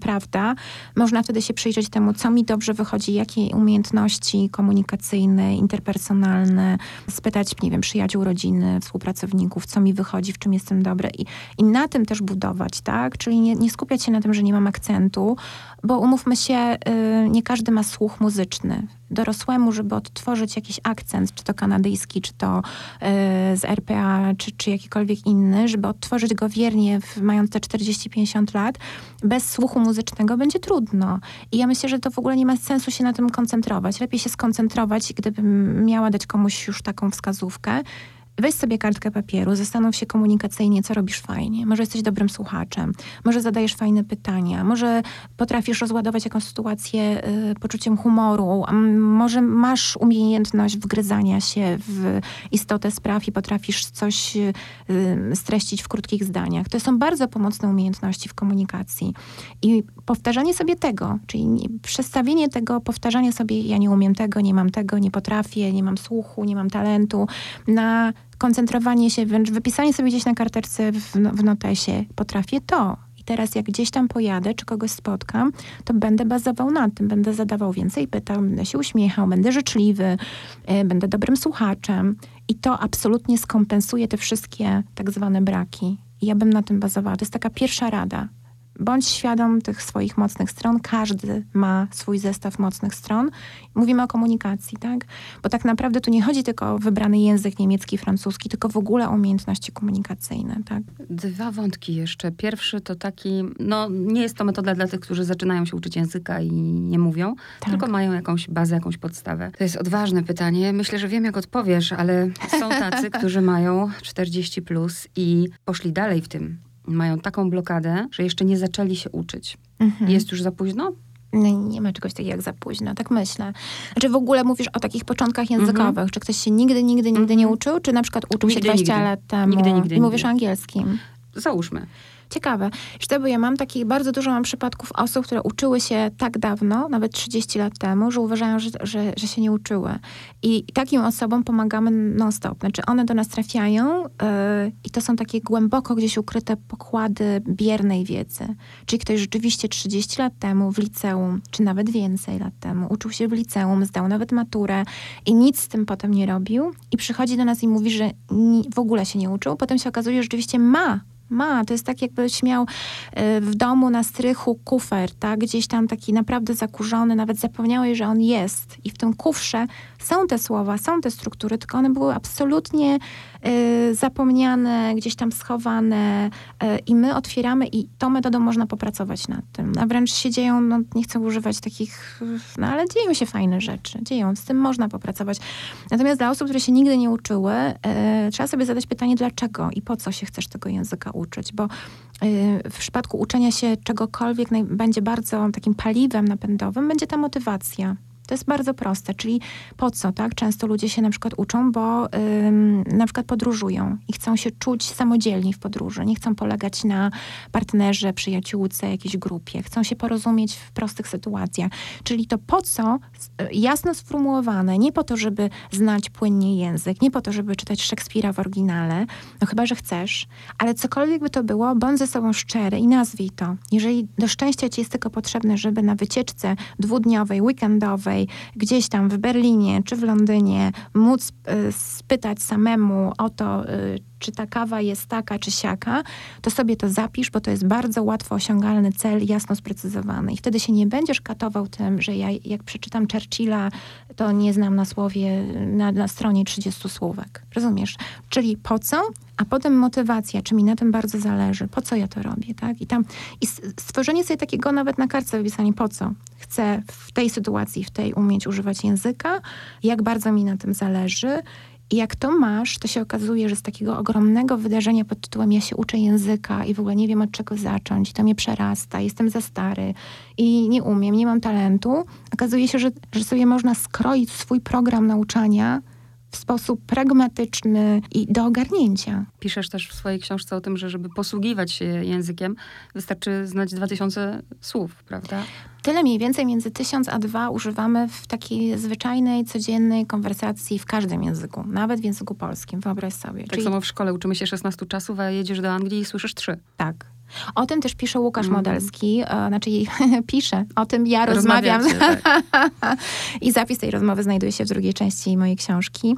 prawda. Można wtedy się przyjrzeć temu, co mi dobrze wychodzi, jakie umiejętności komunikacyjne, interpersonalne, spytać, nie wiem, przyjaciół, rodziny, współpracowników, co mi wychodzi, w czym jestem dobry i, i na tym też budować, tak? Czyli nie, nie skupiać się na tym, że nie mam akcentu, bo umówmy się, y, nie każdy ma słuch muzyczny. Dorosłemu, żeby odtworzyć jakiś akcent, czy to kanadyjski, czy to y, z RPA, czy, czy jakikolwiek inny, żeby odtworzyć go wiernie, w, mając te 40-50 lat, bez słuchu muzycznego będzie trudno. I ja myślę, że to w ogóle nie ma sensu się na tym koncentrować. Lepiej się skoncentrować, gdybym miała dać komuś już taką wskazówkę, weź sobie kartkę papieru, zastanów się komunikacyjnie, co robisz fajnie. Może jesteś dobrym słuchaczem, może zadajesz fajne pytania, może potrafisz rozładować jakąś sytuację y, poczuciem humoru, może masz umiejętność wgryzania się w istotę spraw i potrafisz coś y, streścić w krótkich zdaniach. To są bardzo pomocne umiejętności w komunikacji. I powtarzanie sobie tego, czyli przestawienie tego, powtarzanie sobie, ja nie umiem tego, nie mam tego, nie potrafię, nie mam słuchu, nie mam talentu, na koncentrowanie się, wręcz wypisanie sobie gdzieś na karteczce w, w notesie, potrafię to. I teraz jak gdzieś tam pojadę, czy kogoś spotkam, to będę bazował na tym, będę zadawał więcej pytań, będę się uśmiechał, będę życzliwy, yy, będę dobrym słuchaczem. I to absolutnie skompensuje te wszystkie tak zwane braki. I ja bym na tym bazowała. To jest taka pierwsza rada bądź świadom tych swoich mocnych stron. Każdy ma swój zestaw mocnych stron. Mówimy o komunikacji, tak? Bo tak naprawdę tu nie chodzi tylko o wybrany język niemiecki, francuski, tylko w ogóle o umiejętności komunikacyjne, tak? Dwa wątki jeszcze. Pierwszy to taki, no nie jest to metoda dla tych, którzy zaczynają się uczyć języka i nie mówią, tak. tylko mają jakąś bazę, jakąś podstawę. To jest odważne pytanie. Myślę, że wiem, jak odpowiesz, ale są tacy, którzy mają 40 plus i poszli dalej w tym. Mają taką blokadę, że jeszcze nie zaczęli się uczyć. Mhm. Jest już za późno? Nie, nie ma czegoś takiego jak za późno, tak myślę. Znaczy w ogóle mówisz o takich początkach językowych. -hmm. Czy ktoś się nigdy, nigdy, nigdy nie mhm. uczył? Czy na przykład uczył nigdy, się 20 nigdy. lat temu nigdy, nigdy, i mówisz angielskim? Załóżmy. Ciekawe. Bo ja mam takich, bardzo dużo mam przypadków osób, które uczyły się tak dawno, nawet 30 lat temu, że uważają, że, że, że się nie uczyły. I, takim osobom pomagamy non-stop. Znaczy one do nas trafiają yy, i to są takie głęboko gdzieś ukryte pokłady biernej wiedzy. Czyli ktoś rzeczywiście 30 lat temu w liceum, czy nawet więcej lat temu, uczył się w liceum, zdał nawet maturę i nic z tym potem nie robił i przychodzi do nas i mówi, że w ogóle się nie uczył. Potem się okazuje, że rzeczywiście ma ma, to jest tak jakbyś miał e, w domu na strychu kufer, tak? Gdzieś tam taki naprawdę zakurzony, nawet zapomniałeś, że on jest. I w tym kufrze są te słowa, są te struktury, tylko one były absolutnie zapomniane, gdzieś tam schowane y, i my otwieramy i tą metodą można popracować nad tym. A wręcz się dzieją, no nie chcę używać takich, no ale dzieją się fajne rzeczy, dzieją, z tym można popracować. Natomiast dla osób, które się nigdy nie uczyły, y, trzeba sobie zadać pytanie, dlaczego i po co się chcesz tego języka uczyć, bo w przypadku uczenia się czegokolwiek będzie bardzo takim paliwem napędowym, będzie ta motywacja. To jest bardzo proste, czyli po co, tak? Często ludzie się na przykład uczą, bo ym, na przykład podróżują i chcą się czuć samodzielni w podróży. Nie chcą polegać na partnerze, przyjaciółce, jakiejś grupie. Chcą się porozumieć w prostych sytuacjach. Czyli to po co, jasno sformułowane, nie po to, żeby znać płynnie język, nie po to, żeby czytać Szekspira w oryginale, no chyba, że chcesz, ale cokolwiek by to było, bądź ze sobą szczery i nazwij to. Jeżeli do szczęścia ci jest tylko potrzebne, żeby na wycieczce dwudniowej, weekendowej, gdzieś tam w Berlinie czy w Londynie móc y, spytać samemu o to, y, czy ta kawa jest taka czy siaka, to sobie to zapisz, bo to jest bardzo łatwo osiągalny cel, jasno sprecyzowany. I wtedy się nie będziesz katował tym, że ja jak przeczytam Churchilla, to nie znam na słowie, na, na stronie 30 słówek. Rozumiesz? Czyli po co? A potem motywacja, czy mi na tym bardzo zależy, po co ja to robię, tak? I tam i stworzenie sobie takiego nawet na kartce wypisanie, po co chcę w tej sytuacji, w tej umieć używać języka, jak bardzo mi na tym zależy, i jak to masz, to się okazuje, że z takiego ogromnego wydarzenia pod tytułem ja się uczę języka i w ogóle nie wiem od czego zacząć, to mnie przerasta, jestem za stary i nie umiem, nie mam talentu, okazuje się, że, że sobie można skroić swój program nauczania w sposób pragmatyczny i do ogarnięcia. Piszesz też w swojej książce o tym, że żeby posługiwać się językiem, wystarczy znać 2000 słów, prawda? Tyle mniej więcej między 1000 a 2 używamy w takiej zwyczajnej, codziennej konwersacji w każdym języku, nawet w języku polskim, wyobraź sobie. Tak Czyli... samo w szkole uczymy się 16 czasów, a jedziesz do Anglii i słyszysz 3. Tak. O tym też pisze Łukasz mm. Modelski, e, znaczy pisze, o tym ja rozmawiam. Tak. I zapis tej rozmowy znajduje się w drugiej części mojej książki.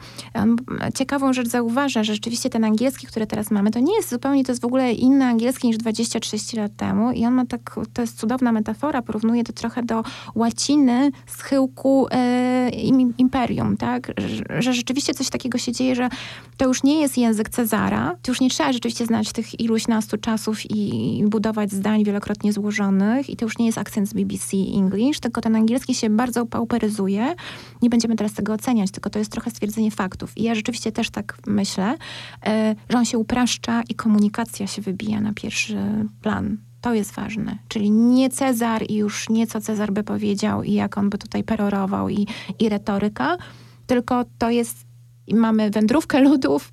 Ciekawą rzecz zauważa, że rzeczywiście ten angielski, który teraz mamy, to nie jest zupełnie, to jest w ogóle inny angielski niż 20-30 lat temu i on ma tak, to jest cudowna metafora, porównuje to trochę do łaciny schyłku e, imperium, tak? Że, że rzeczywiście coś takiego się dzieje, że to już nie jest język Cezara, to już nie trzeba rzeczywiście znać tych iluś nastu czasów i i budować zdań wielokrotnie złożonych i to już nie jest akcent z BBC English, tylko ten angielski się bardzo pauperyzuje. Nie będziemy teraz tego oceniać, tylko to jest trochę stwierdzenie faktów. I ja rzeczywiście też tak myślę, e, że on się upraszcza i komunikacja się wybija na pierwszy plan. To jest ważne. Czyli nie Cezar i już nie co Cezar by powiedział i jak on by tutaj perorował i, i retoryka, tylko to jest, mamy wędrówkę ludów,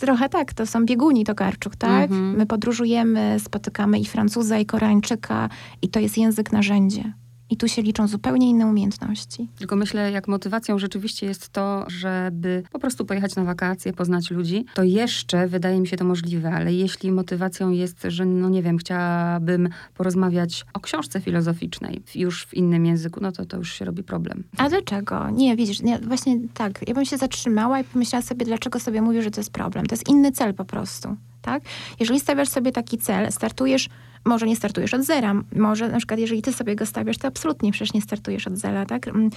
Trochę tak, to są bieguni Tokarczuk, tak? Mhm. My podróżujemy, spotykamy i Francuza, i Koreańczyka i to jest język narzędzie. I tu się liczą zupełnie inne umiejętności. Tylko myślę, jak motywacją rzeczywiście jest to, żeby po prostu pojechać na wakacje, poznać ludzi, to jeszcze wydaje mi się to możliwe, ale jeśli motywacją jest, że no nie wiem, chciałabym porozmawiać o książce filozoficznej już w innym języku, no to to już się robi problem. A dlaczego? Nie, widzisz, nie, właśnie tak. Ja bym się zatrzymała i pomyślała sobie, dlaczego sobie mówię, że to jest problem. To jest inny cel po prostu tak? Jeżeli stawiasz sobie taki cel, startujesz może nie startujesz od zera. Może na przykład, jeżeli ty sobie go stawiasz, to absolutnie przecież nie startujesz od zera, tak? Mm,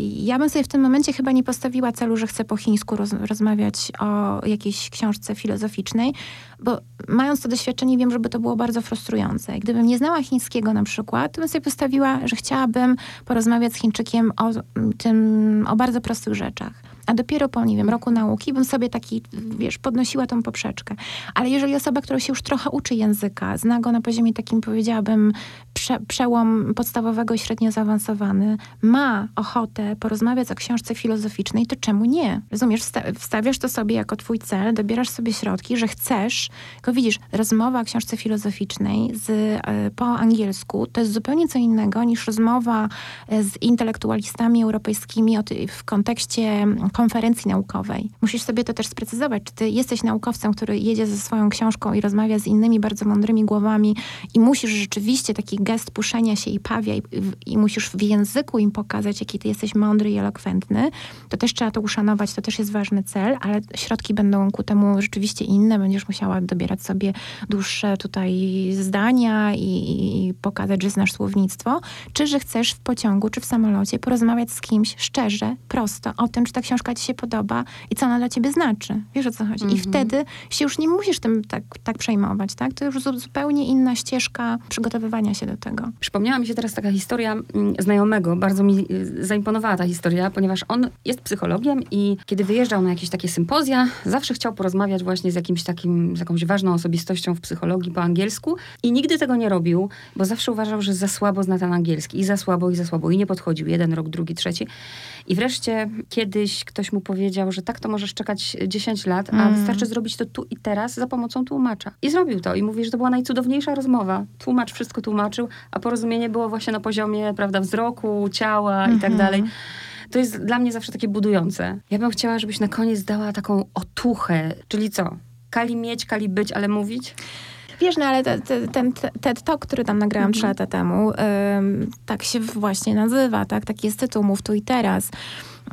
ja bym sobie w tym momencie chyba nie postawiła celu, że chcę po chińsku roz rozmawiać o jakiejś książce filozoficznej, bo mając to doświadczenie, wiem, żeby to było bardzo frustrujące. Gdybym nie znała chińskiego na przykład, to bym sobie postawiła, że chciałabym porozmawiać z Chińczykiem o tym, o bardzo prostych rzeczach a dopiero po, nie wiem, roku nauki bym sobie taki, wiesz, podnosiła tą poprzeczkę. Ale jeżeli osoba, która się już trochę uczy języka, zna go na poziomie takim, powiedziałabym, prze, przełom podstawowego i średnio zaawansowany, ma ochotę porozmawiać o książce filozoficznej, to czemu nie? Rozumiesz, wstawiasz to sobie jako twój cel, dobierasz sobie środki, że chcesz, tylko widzisz, rozmowa o książce filozoficznej z, e, po angielsku to jest zupełnie co innego niż rozmowa e, z intelektualistami europejskimi w kontekście konferencji naukowej. Musisz sobie to też sprecyzować, czy ty jesteś naukowcem, który jedzie ze swoją książką i rozmawia z innymi bardzo mądrymi głowami i musisz rzeczywiście taki gest puszenia się i pawia i, i musisz w języku im pokazać, jaki ty jesteś mądry i elokwentny, to też trzeba to uszanować, to też jest ważny cel, ale środki będą ku temu rzeczywiście inne. Będziesz musiała dobierać sobie dłuższe tutaj zdania i, i pokazać, że znasz słownictwo, czy że chcesz w pociągu czy w samolocie porozmawiać z kimś szczerze, prosto o tym, czy ta książka książka ci się podoba i co ona dla ciebie znaczy. Wiesz o co chodzi? I mhm. wtedy się już nie musisz tym tak, tak przejmować, tak? To już zupełnie inna ścieżka przygotowywania się do tego. Przypomniała mi się teraz taka historia mm, znajomego. Bardzo mi y, zaimponowała ta historia, ponieważ on jest psychologiem i kiedy wyjeżdżał na jakieś takie sympozja, zawsze chciał porozmawiać właśnie z jakimś takim, z jakąś ważną osobistością w psychologii po angielsku i nigdy tego nie robił, bo zawsze uważał, że za słabo zna ten angielski i za słabo, i za słabo i nie podchodził. Jeden rok, drugi, trzeci. I wreszcie kiedyś ktoś mu powiedział, że tak to możesz czekać 10 lat, a mm. wystarczy zrobić to tu i teraz za pomocą tłumacza. I zrobił to i mówi, że to była najcudowniejsza rozmowa. Tłumacz wszystko tłumaczył, a porozumienie było właśnie na poziomie, prawda, wzroku, ciała mm -hmm. i tak mhm. dalej. To jest dla mnie zawsze takie budujące. Ja bym chciała, żebyś na koniec dała taką otuchę, czyli co? Kali mieć, kali być, ale mówić? Wiesz, no ale te, te, ten TED Talk, który tam nagrałam mhm. trzy lata temu, tak się właśnie nazywa, tak? Taki jest tytuł Mów tu i teraz.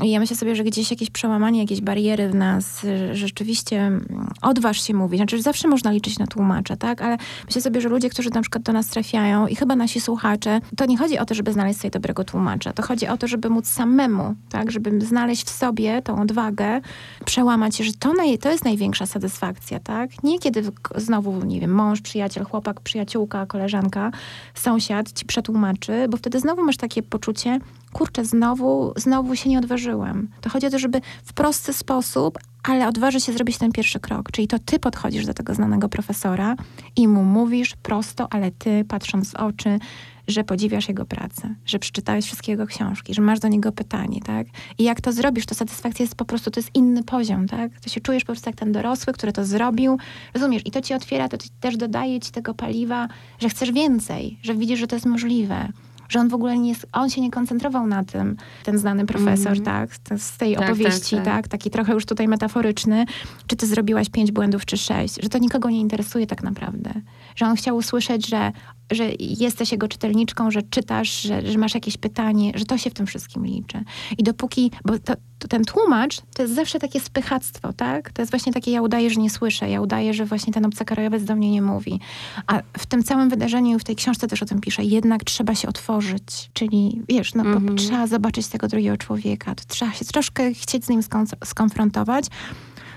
I ja myślę sobie, że gdzieś jakieś przełamanie, jakieś bariery w nas rzeczywiście mm, odważ się mówić. Znaczy, zawsze można liczyć na tłumacza, tak? Ale myślę sobie, że ludzie, którzy na przykład do nas trafiają i chyba nasi słuchacze, to nie chodzi o to, żeby znaleźć sobie dobrego tłumacza. To chodzi o to, żeby móc samemu, tak? Żeby znaleźć w sobie tą odwagę, przełamać się, że to, naj, to jest największa satysfakcja, tak? Nie kiedy znowu, nie wiem, mąż, przyjaciel, chłopak, przyjaciółka, koleżanka, sąsiad ci przetłumaczy, bo wtedy znowu masz takie poczucie, kurczę, znowu, znowu się nie odważyłem. To chodzi o to, żeby w prosty sposób, ale odważy się zrobić ten pierwszy krok. Czyli to ty podchodzisz do tego znanego profesora i mu mówisz prosto, ale ty, patrząc w oczy, że podziwiasz jego pracę, że przeczytałeś wszystkie jego książki, że masz do niego pytanie, tak? I jak to zrobisz, to satysfakcja jest po prostu, to jest inny poziom, tak? To się czujesz po prostu jak ten dorosły, który to zrobił, rozumiesz? I to ci otwiera, to ci też dodaje ci tego paliwa, że chcesz więcej, że widzisz, że to jest możliwe że on w ogóle nie, on się nie koncentrował na tym, ten znany profesor, mm. tak, z tej tak, opowieści, tak, tak. tak, taki trochę już tutaj metaforyczny, czy ty zrobiłaś pięć błędów, czy sześć, że to nikogo nie interesuje tak naprawdę. Że on chciał usłyszeć, że że jesteś jego czytelniczką, że czytasz, że, że, masz jakieś pytanie, że to się w tym wszystkim liczy. I dopóki, bo to, to ten tłumacz to jest zawsze takie spychactwo, tak? To jest właśnie takie, ja udaję, że nie słyszę, ja udaję, że właśnie ten obcokrajowiec do mnie nie mówi. A w tym całym wydarzeniu, w tej książce też o tym piszę, jednak trzeba się otworzyć, czyli wiesz, no mm -hmm. trzeba zobaczyć tego drugiego człowieka, to trzeba się troszkę chcieć z nim skonfrontować,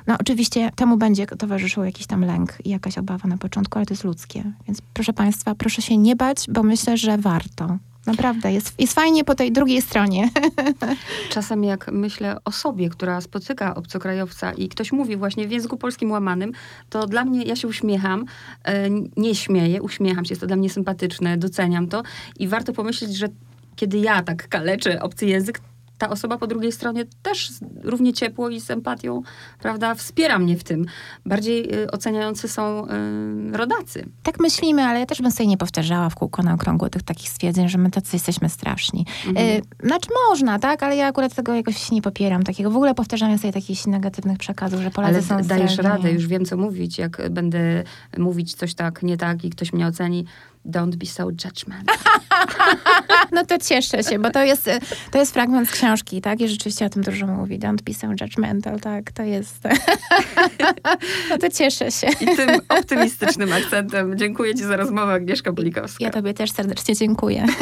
no oczywiście temu będzie towarzyszył jakiś tam lęk i jakaś obawa na początku, ale to jest ludzkie. Więc proszę Państwa, proszę się nie bać, bo myślę, że warto. Naprawdę, jest, jest fajnie po tej drugiej stronie. Czasem jak myślę o sobie, która spotyka obcokrajowca i ktoś mówi właśnie w języku polskim łamanym, to dla mnie, ja się uśmiecham, e, nie śmieję, uśmiecham się, jest to dla mnie sympatyczne, doceniam to i warto pomyśleć, że kiedy ja tak kaleczę obcy język, ta osoba po drugiej stronie też równie ciepło i z empatią, prawda, wspiera mnie w tym. Bardziej y, oceniający są y, rodacy. Tak myślimy, ale ja też bym sobie nie powtarzała w kółko na okrągło tych takich stwierdzeń, że my tacy jesteśmy straszni. Mhm. Y, znaczy można, tak, ale ja akurat tego jakoś nie popieram. Takiego w ogóle powtarzania sobie takich negatywnych przekazów, że Polacy ale są dajesz radę, już wiem co mówić, jak będę mówić coś tak, nie tak i ktoś mnie oceni Don't be so judgmental. No to cieszę się, bo to jest, to jest fragment z książki, tak? I rzeczywiście o tym dużo mówi. Don't be so judgmental, tak? To jest... No to cieszę się. I tym optymistycznym akcentem dziękuję Ci za rozmowę, Agnieszka Bolikowska. Ja Tobie też serdecznie dziękuję.